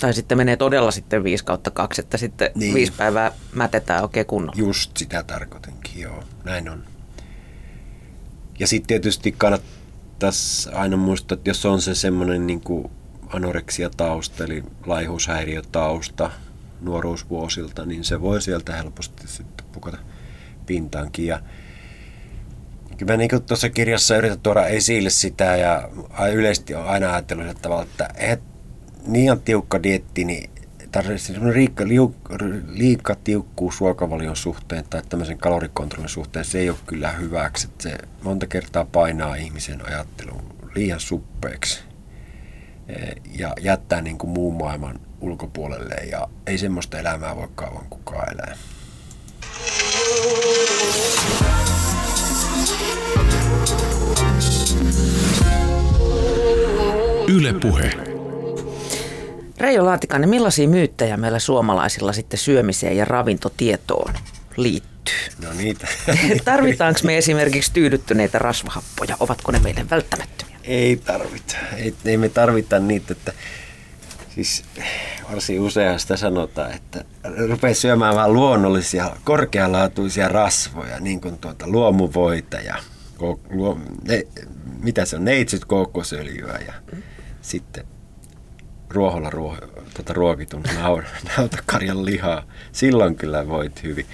Tai sitten menee todella sitten 5 kautta 2, että sitten niin. viisi päivää mätetään oikein kunnolla. Just sitä tarkoitinkin, joo. Näin on. Ja sitten tietysti kannattaisi aina muistaa, että jos on se semmoinen niin anoreksia tausta, eli laihuushäiriötausta nuoruusvuosilta, niin se voi sieltä helposti sitten pukata pintaankin. Ja Kyllä mä niin tuossa kirjassa yritän tuoda esille sitä ja yleisesti on aina ajatellut että tavalla, että et, niin tiukka dietti, niin liika, liika tiukkuus ruokavalion suhteen tai tämmöisen kalorikontrollin suhteen, se ei ole kyllä hyväksi. Se monta kertaa painaa ihmisen ajattelun liian suppeeksi e, ja jättää niin kuin muun maailman ulkopuolelle ja ei semmoista elämää voi kauan kukaan elää. Yle Puhe. Reijo Laatikainen, millaisia myyttejä meillä suomalaisilla sitten syömiseen ja ravintotietoon liittyy? No niitä. Tarvitaanko me esimerkiksi tyydyttyneitä rasvahappoja? Ovatko ne meille välttämättömiä? Ei tarvita. Ei, ei me tarvita niitä, että siis varsin usein sitä sanotaan, että rupeaa syömään vain luonnollisia, korkealaatuisia rasvoja, niin kuin tuota luomuvoita ja luo, ne, mitä se on, neitsyt kookosöljyä ja mm. Sitten ruoholla ruo, tota, ruokitun nautakarjan lihaa. Silloin kyllä voit hyvin.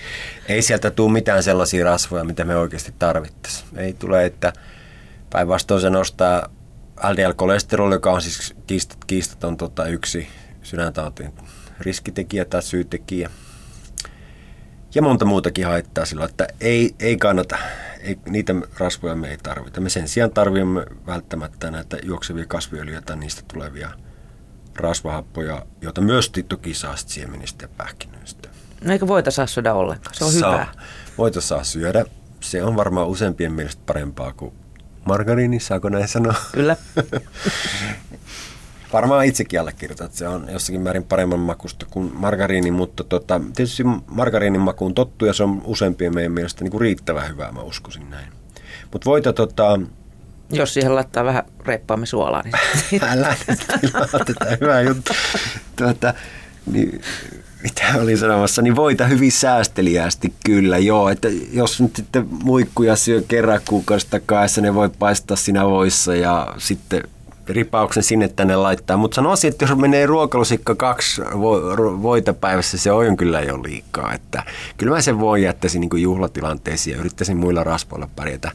Ei sieltä tule mitään sellaisia rasvoja, mitä me oikeasti tarvittaisiin. Ei tule, että päinvastoin se nostaa LDL-kolesteroli, joka on siis kiistat, kiistaton tota, yksi sydäntautin riskitekijä tai syytekijä. Ja monta muutakin haittaa silloin, että ei, ei kannata, ei, niitä rasvoja me ei tarvita. Me sen sijaan tarvitsemme välttämättä näitä juoksevia kasviöljyjä tai niistä tulevia rasvahappoja, joita myös toki saa siemenistä ja pähkinöistä. No eikö voita saa syödä ollenkaan? Se on saa. hyvä. Voita saa syödä. Se on varmaan useimpien mielestä parempaa kuin margariini, saako näin sanoa? Kyllä. varmaan itsekin allekirjoitan, että se on jossakin määrin paremman makusta kuin margariini, mutta tota, tietysti margariinin makuun tottu ja se on useimpien meidän mielestä niin kuin riittävän hyvää, mä uskoisin näin. Mutta voita tota, jos siihen laittaa vähän reippaamme suolaa, niin... Älä tätä hyvä juttu. Tuota, niin, mitä oli sanomassa, niin voita hyvin säästeliäästi kyllä, joo. Että jos nyt sitten muikkuja syö kerran kuukausista kaessa, ne voi paistaa siinä voissa ja sitten ripauksen sinne tänne laittaa. Mutta sanoisin, että jos menee ruokalusikka kaksi vo- voita päivässä, se on kyllä jo liikaa. Että kyllä mä sen voin jättäisin niin juhlatilanteisiin ja yrittäisin muilla rasvoilla pärjätä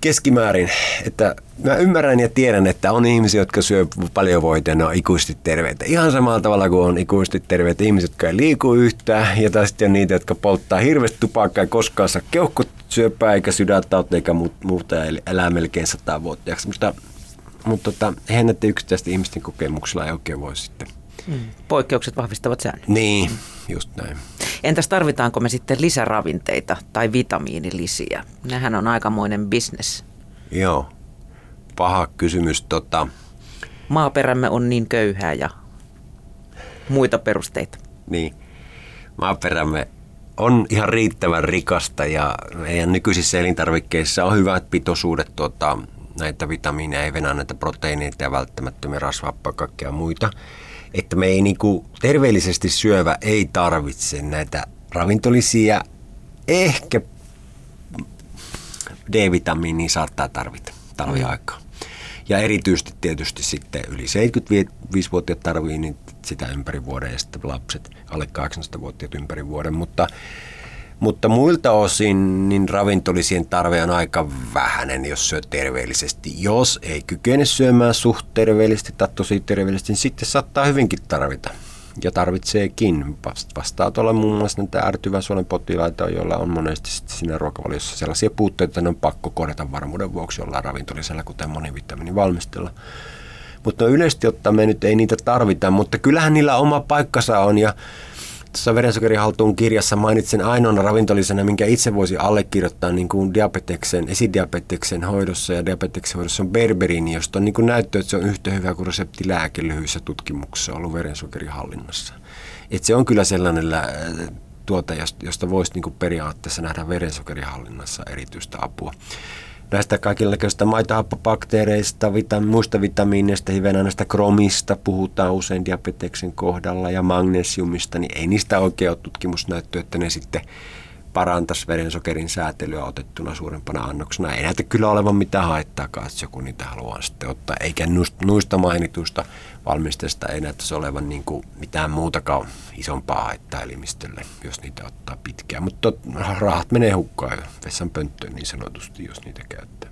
keskimäärin, että mä ymmärrän ja tiedän, että on ihmisiä, jotka syö paljon voita ja ne on ikuisesti terveitä. Ihan samalla tavalla kuin on ikuisesti terveitä ihmiset, jotka ei liiku yhtään. Ja taas sitten on niitä, jotka polttaa hirveästi tupakkaa ja koskaan saa keuhkosyöpää eikä sydäntautta eikä muuta ja elää melkein sata vuotta. Mutta, mutta tota, eihän näiden yksittäisten ihmisten kokemuksella ei oikein voi sitten. Mm. Poikkeukset vahvistavat säännöt. Niin, just näin. Entäs tarvitaanko me sitten lisäravinteita tai vitamiinilisiä? Nehän on aikamoinen bisnes. Joo, paha kysymys. Tota... Maaperämme on niin köyhää ja muita perusteita. Niin, maaperämme on ihan riittävän rikasta ja meidän nykyisissä elintarvikkeissa on hyvät pitoisuudet tuota, näitä vitamiineja, ei näitä proteiineita ja välttämättömiä rasvappa kaikkea muita että me ei niinku, terveellisesti syövä ei tarvitse näitä ravintolisia. Ehkä D-vitamiini saattaa tarvita talviaikaa. Ja erityisesti tietysti sitten yli 75-vuotiaat tarvii niin sitä ympäri vuoden ja sitten lapset alle 18-vuotiaat ympäri vuoden. Mutta mutta muilta osin niin ravintolisien tarve on aika vähäinen, jos syö terveellisesti. Jos ei kykene syömään suht terveellisesti tai tosi terveellisesti, niin sitten saattaa hyvinkin tarvita. Ja tarvitseekin. Vastaa tuolla muun muassa näitä ärtyvän suolen potilaita, joilla on monesti siinä ruokavaliossa sellaisia puutteita, että ne on pakko korjata varmuuden vuoksi jollain ravintolisella, kuten monivitamiinin valmistella. Mutta no yleisesti ottaen me nyt ei niitä tarvita, mutta kyllähän niillä oma paikkansa on ja tuossa verensokerin haltuun kirjassa mainitsen ainoana ravintolisena, minkä itse voisi allekirjoittaa niin kuin diabeteksen, esidiabeteksen hoidossa ja diabeteksen hoidossa on berberini, josta on niin kuin näyttö, että se on yhtä hyvä kuin reseptilääke lyhyissä tutkimuksissa ollut verensokerin hallinnassa. Et se on kyllä sellainen tuote, josta voisi niin kuin periaatteessa nähdä verensokerihallinnassa hallinnassa erityistä apua näistä kaikenlaisista maitohappobakteereista, vita, muista vitamiineista, hivenaineista, kromista puhutaan usein diabeteksen kohdalla ja magnesiumista, niin ei niistä oikein ole tutkimusnäyttöä, että ne sitten parantaisi verensokerin säätelyä otettuna suurempana annoksena. Ei näytä kyllä olevan mitään haittaakaan, että joku niitä haluaa sitten ottaa, eikä nuista mainituista valmisteista ei näyttäisi olevan niin kuin mitään muutakaan isompaa haittaa elimistölle, jos niitä ottaa pitkään. Mutta rahat menee hukkaan jo vessan pönttöön niin sanotusti, jos niitä käyttää.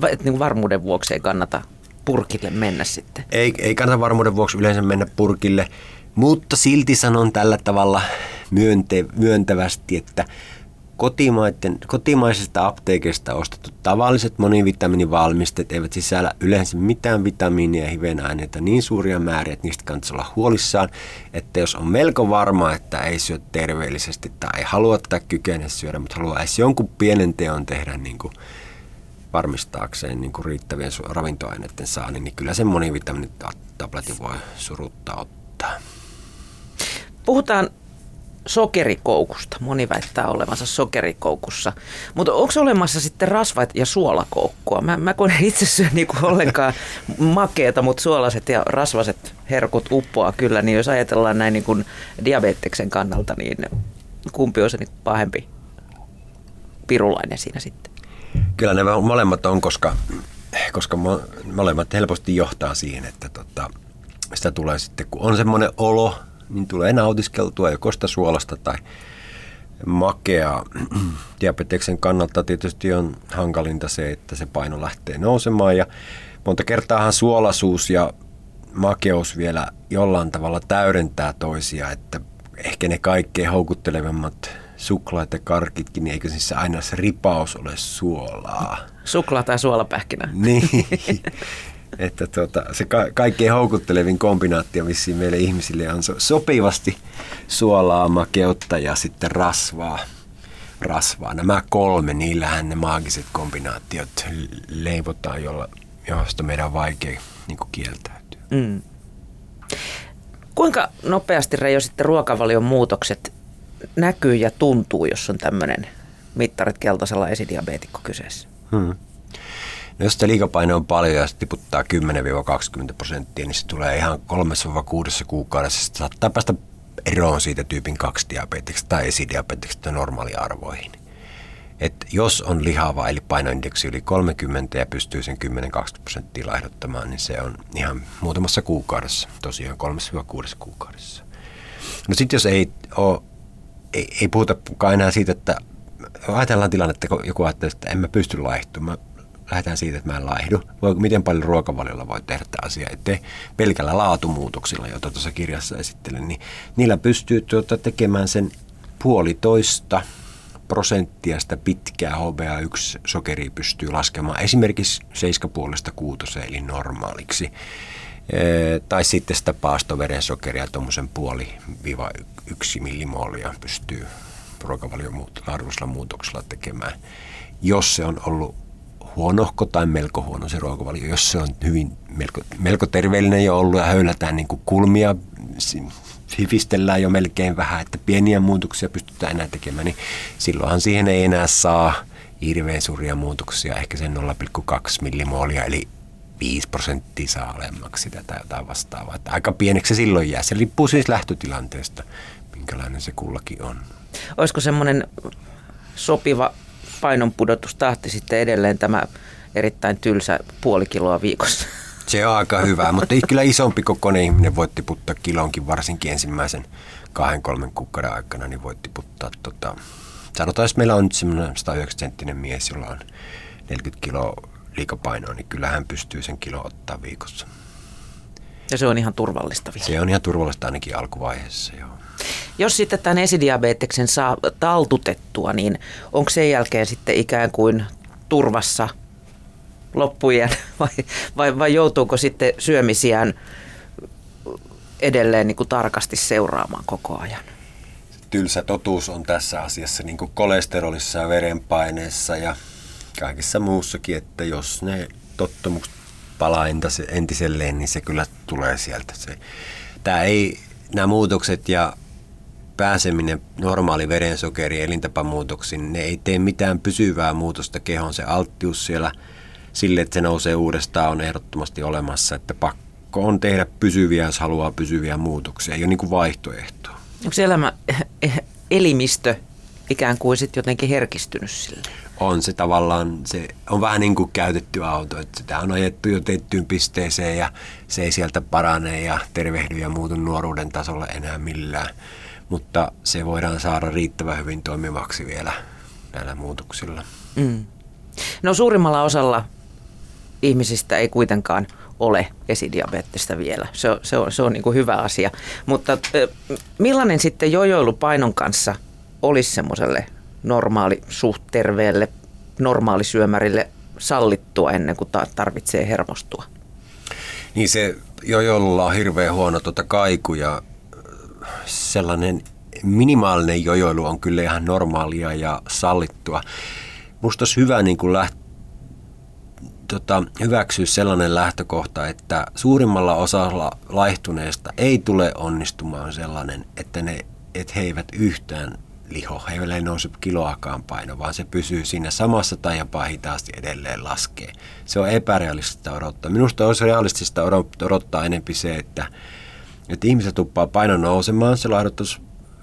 Va, niin varmuuden vuoksi ei kannata purkille mennä sitten? Ei, ei kannata varmuuden vuoksi yleensä mennä purkille, mutta silti sanon tällä tavalla myönte, myöntävästi, että kotimaiden, kotimaisesta apteekista ostetut tavalliset monivitamiinivalmisteet eivät sisällä yleensä mitään vitamiinia ja hivenaineita niin suuria määriä, että niistä kannattaa olla huolissaan, että jos on melko varma, että ei syö terveellisesti tai ei halua tai kykene syödä, mutta haluaa edes jonkun pienen teon tehdä niin kuin varmistaakseen niin kuin riittävien ravintoaineiden saannin, niin kyllä se monivitamiinitabletin voi suruttaa ottaa. Puhutaan sokerikoukusta. Moni väittää olevansa sokerikoukussa. Mutta onko olemassa sitten rasvat ja suolakoukkua? Mä, mä kun itse syö niinku ollenkaan makeeta, mutta suolaset ja rasvaset herkut uppoaa kyllä, niin jos ajatellaan näin niin kuin diabeteksen kannalta, niin kumpi on se niin pahempi pirulainen siinä sitten? Kyllä ne molemmat on, koska, koska molemmat helposti johtaa siihen, että tota, sitä tulee sitten, kun on semmoinen olo, niin tulee nautiskeltua joko sitä suolasta tai makea. Diabeteksen kannalta tietysti on hankalinta se, että se paino lähtee nousemaan ja monta kertaahan suolasuus ja makeus vielä jollain tavalla täydentää toisia, että ehkä ne kaikkein houkuttelevimmat suklaat ja karkitkin, niin eikö siis aina se ripaus ole suolaa? Suklaa tai suolapähkinä. Niin. että tuota, se ka- kaikkein houkuttelevin kombinaatio vissiin meille ihmisille on so- sopivasti suolaa, makeutta ja sitten rasvaa. rasvaa. Nämä kolme, niillähän ne maagiset kombinaatiot leivotaan, jolla, josta meidän on vaikea niin kieltäytyä. Mm. Kuinka nopeasti Reijo sitten ruokavalion muutokset näkyy ja tuntuu, jos on tämmöinen mittarit keltaisella esidiabeetikko kyseessä? Hmm. No jos sitä liikapaino on paljon ja se tiputtaa 10-20 prosenttia, niin se tulee ihan 3-6 kuukaudessa. Sitten saattaa päästä eroon siitä tyypin 2 diabeteksestä tai esidiabeteksestä normaaliarvoihin. Et jos on lihava eli painoindeksi yli 30 ja pystyy sen 10-20 prosenttia laihduttamaan, niin se on ihan muutamassa kuukaudessa, tosiaan 3-6 kuukaudessa. No sitten jos ei, ole, ei, ei puhutakaan enää siitä, että ajatellaan tilannetta, kun joku ajattelee, että en mä pysty laihtumaan lähdetään siitä, että mä en laihdu. Voi, miten paljon ruokavaliolla voi tehdä tämä asia, ettei pelkällä laatumuutoksilla, jota tuossa kirjassa esittelen, niin niillä pystyy tuota tekemään sen puolitoista prosenttia sitä pitkää HbA1-sokeria pystyy laskemaan esimerkiksi 7,5 kuutoseen eli normaaliksi. E, tai sitten sitä paastoverensokeria tuommoisen puoli viiva yksi millimoolia pystyy ruokavalion laadullisella muutoksella tekemään, jos se on ollut huonohko tai melko huono se ruokavalio. Jos se on hyvin melko, melko terveellinen jo ollut ja höylätään niin kuin kulmia, hifistellään jo melkein vähän, että pieniä muutoksia pystytään enää tekemään, niin silloinhan siihen ei enää saa hirveän suuria muutoksia, ehkä sen 0,2 millimoolia, eli 5 prosenttia saa alemmaksi tai jotain vastaavaa. Että aika pieneksi se silloin jää. Se lippuu siis lähtötilanteesta, minkälainen se kullakin on. Olisiko semmoinen sopiva painonpudotustahti sitten edelleen tämä erittäin tylsä puoli kiloa viikossa. Se on aika hyvä, mutta kyllä isompi kokoinen ihminen voi tiputtaa kilonkin, varsinkin ensimmäisen kahden, kolmen kuukauden aikana, niin voi tiputtaa, tota, sanotaan, jos meillä on nyt semmoinen 109 senttinen mies, jolla on 40 kiloa liikapainoa, niin kyllä hän pystyy sen kilo ottaa viikossa. Ja se on ihan turvallista vielä. Se on ihan turvallista ainakin alkuvaiheessa, joo. Jos sitten tämän esidiabeteksen saa taltutettua, niin onko sen jälkeen sitten ikään kuin turvassa loppujen vai, vai, vai joutuuko sitten syömisiään edelleen niin kuin tarkasti seuraamaan koko ajan? tylsä totuus on tässä asiassa niin kuin kolesterolissa ja verenpaineessa ja kaikessa muussakin, että jos ne tottumukset palaa entiselleen, niin se kyllä tulee sieltä. Se, tämä ei, nämä muutokset ja pääseminen normaali verensokeri elintapamuutoksiin, ne ei tee mitään pysyvää muutosta kehon. Se alttius siellä sille, että se nousee uudestaan, on ehdottomasti olemassa, että pakko on tehdä pysyviä, jos haluaa pysyviä muutoksia. Ei ole niin kuin vaihtoehtoa. Onko se elämä, elimistö ikään kuin sitten jotenkin herkistynyt sille? On se tavallaan, se on vähän niin kuin käytetty auto, että sitä on ajettu jo tiettyyn pisteeseen ja se ei sieltä parane ja tervehdy ja muutu nuoruuden tasolla enää millään. Mutta se voidaan saada riittävän hyvin toimivaksi vielä näillä muutoksilla. Mm. No suurimmalla osalla ihmisistä ei kuitenkaan ole esidiabeettista vielä. Se on, se on, se on niin kuin hyvä asia. Mutta millainen sitten jojoilu painon kanssa olisi semmoiselle normaali suht terveelle normaalisyömärille sallittua ennen kuin tarvitsee hermostua? Niin se jojoilulla on hirveän huono tuota kaiku ja sellainen minimaalinen jojoilu on kyllä ihan normaalia ja sallittua. Musta olisi hyvä niin kuin läht, tota, hyväksyä sellainen lähtökohta, että suurimmalla osalla laihtuneesta ei tule onnistumaan sellainen, että, ne, että he eivät yhtään liho, he ei nouse kiloakaan paino, vaan se pysyy siinä samassa tai jopa hitaasti edelleen laskee. Se on epärealistista odottaa. Minusta olisi realistista odottaa enempi se, että, että ihmiset tuppaa painon nousemaan se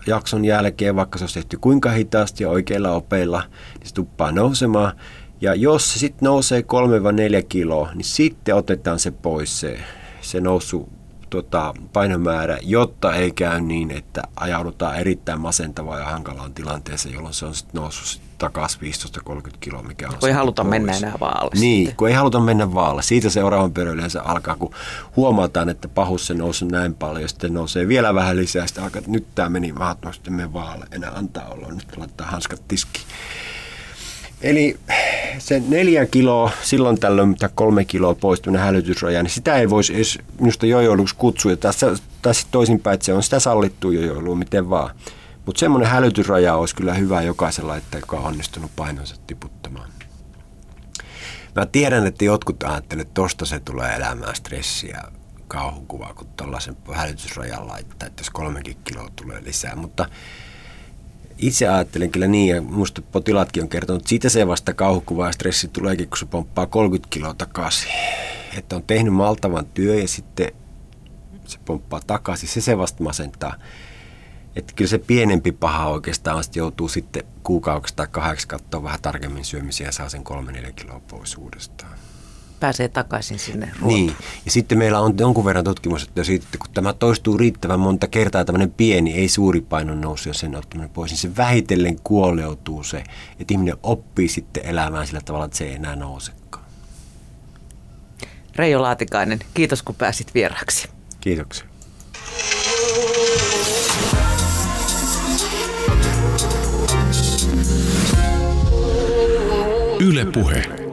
jakson jälkeen, vaikka se olisi tehty kuinka hitaasti ja oikeilla opeilla, niin se tuppaa nousemaan. Ja jos se sitten nousee 3-4 kiloa, niin sitten otetaan se pois se, se nousu tota, painomäärä, jotta ei käy niin, että ajaudutaan erittäin masentavaan ja hankalaan tilanteeseen, jolloin se on sitten noussut takaisin 15-30 kiloa, mikä on Kun ei haluta pois. mennä enää vaalle. Niin, sitten. kun ei haluta mennä vaalle. Siitä seuraavan pyörä yleensä alkaa, kun huomataan, että pahus se nousi näin paljon, ja sitten nousee vielä vähän lisää, sitten alkaa, että nyt tämä meni, mä sitten menen vaalle, enää antaa olla, nyt laittaa hanskat tiskiin. Eli se neljä kiloa, silloin tällöin mitä kolme kiloa poistunut hälytysraja, niin sitä ei voisi edes minusta jojoiluksi kutsua. Tässä, tässä toisinpäin, että se on sitä sallittu jojoilua, miten vaan. Mutta semmoinen hälytysraja olisi kyllä hyvä jokaisella, että joka on onnistunut painonsa tiputtamaan. Mä tiedän, että jotkut ajattelevat, että tosta se tulee elämään stressiä kauhukuva, kun tuollaisen hälytysrajan laittaa, että jos kolmekin kiloa tulee lisää. Mutta itse ajattelen kyllä niin, ja minusta potilaatkin on kertonut, että siitä se vasta kauhukuva ja stressi tuleekin, kun se pomppaa 30 kiloa takaisin. Että on tehnyt maltavan työ ja sitten se pomppaa takaisin, se se vasta masentaa. Että kyllä se pienempi paha oikeastaan on, että joutuu sitten kuukaudeksi tai kahdeksi katsoa vähän tarkemmin syömisiä ja saa sen 3-4 kiloa pois uudestaan pääsee takaisin sinne ruotuun. Niin, ja sitten meillä on jonkun verran tutkimusta siitä, että kun tämä toistuu riittävän monta kertaa, tämmöinen pieni, ei suuri painon nousu, jos sen ottaminen pois, niin se vähitellen kuoleutuu se, että ihminen oppii sitten elämään sillä tavalla, että se ei enää nousekaan. Reijo Laatikainen, kiitos kun pääsit vieraaksi. Kiitoksia. Yle Puhe.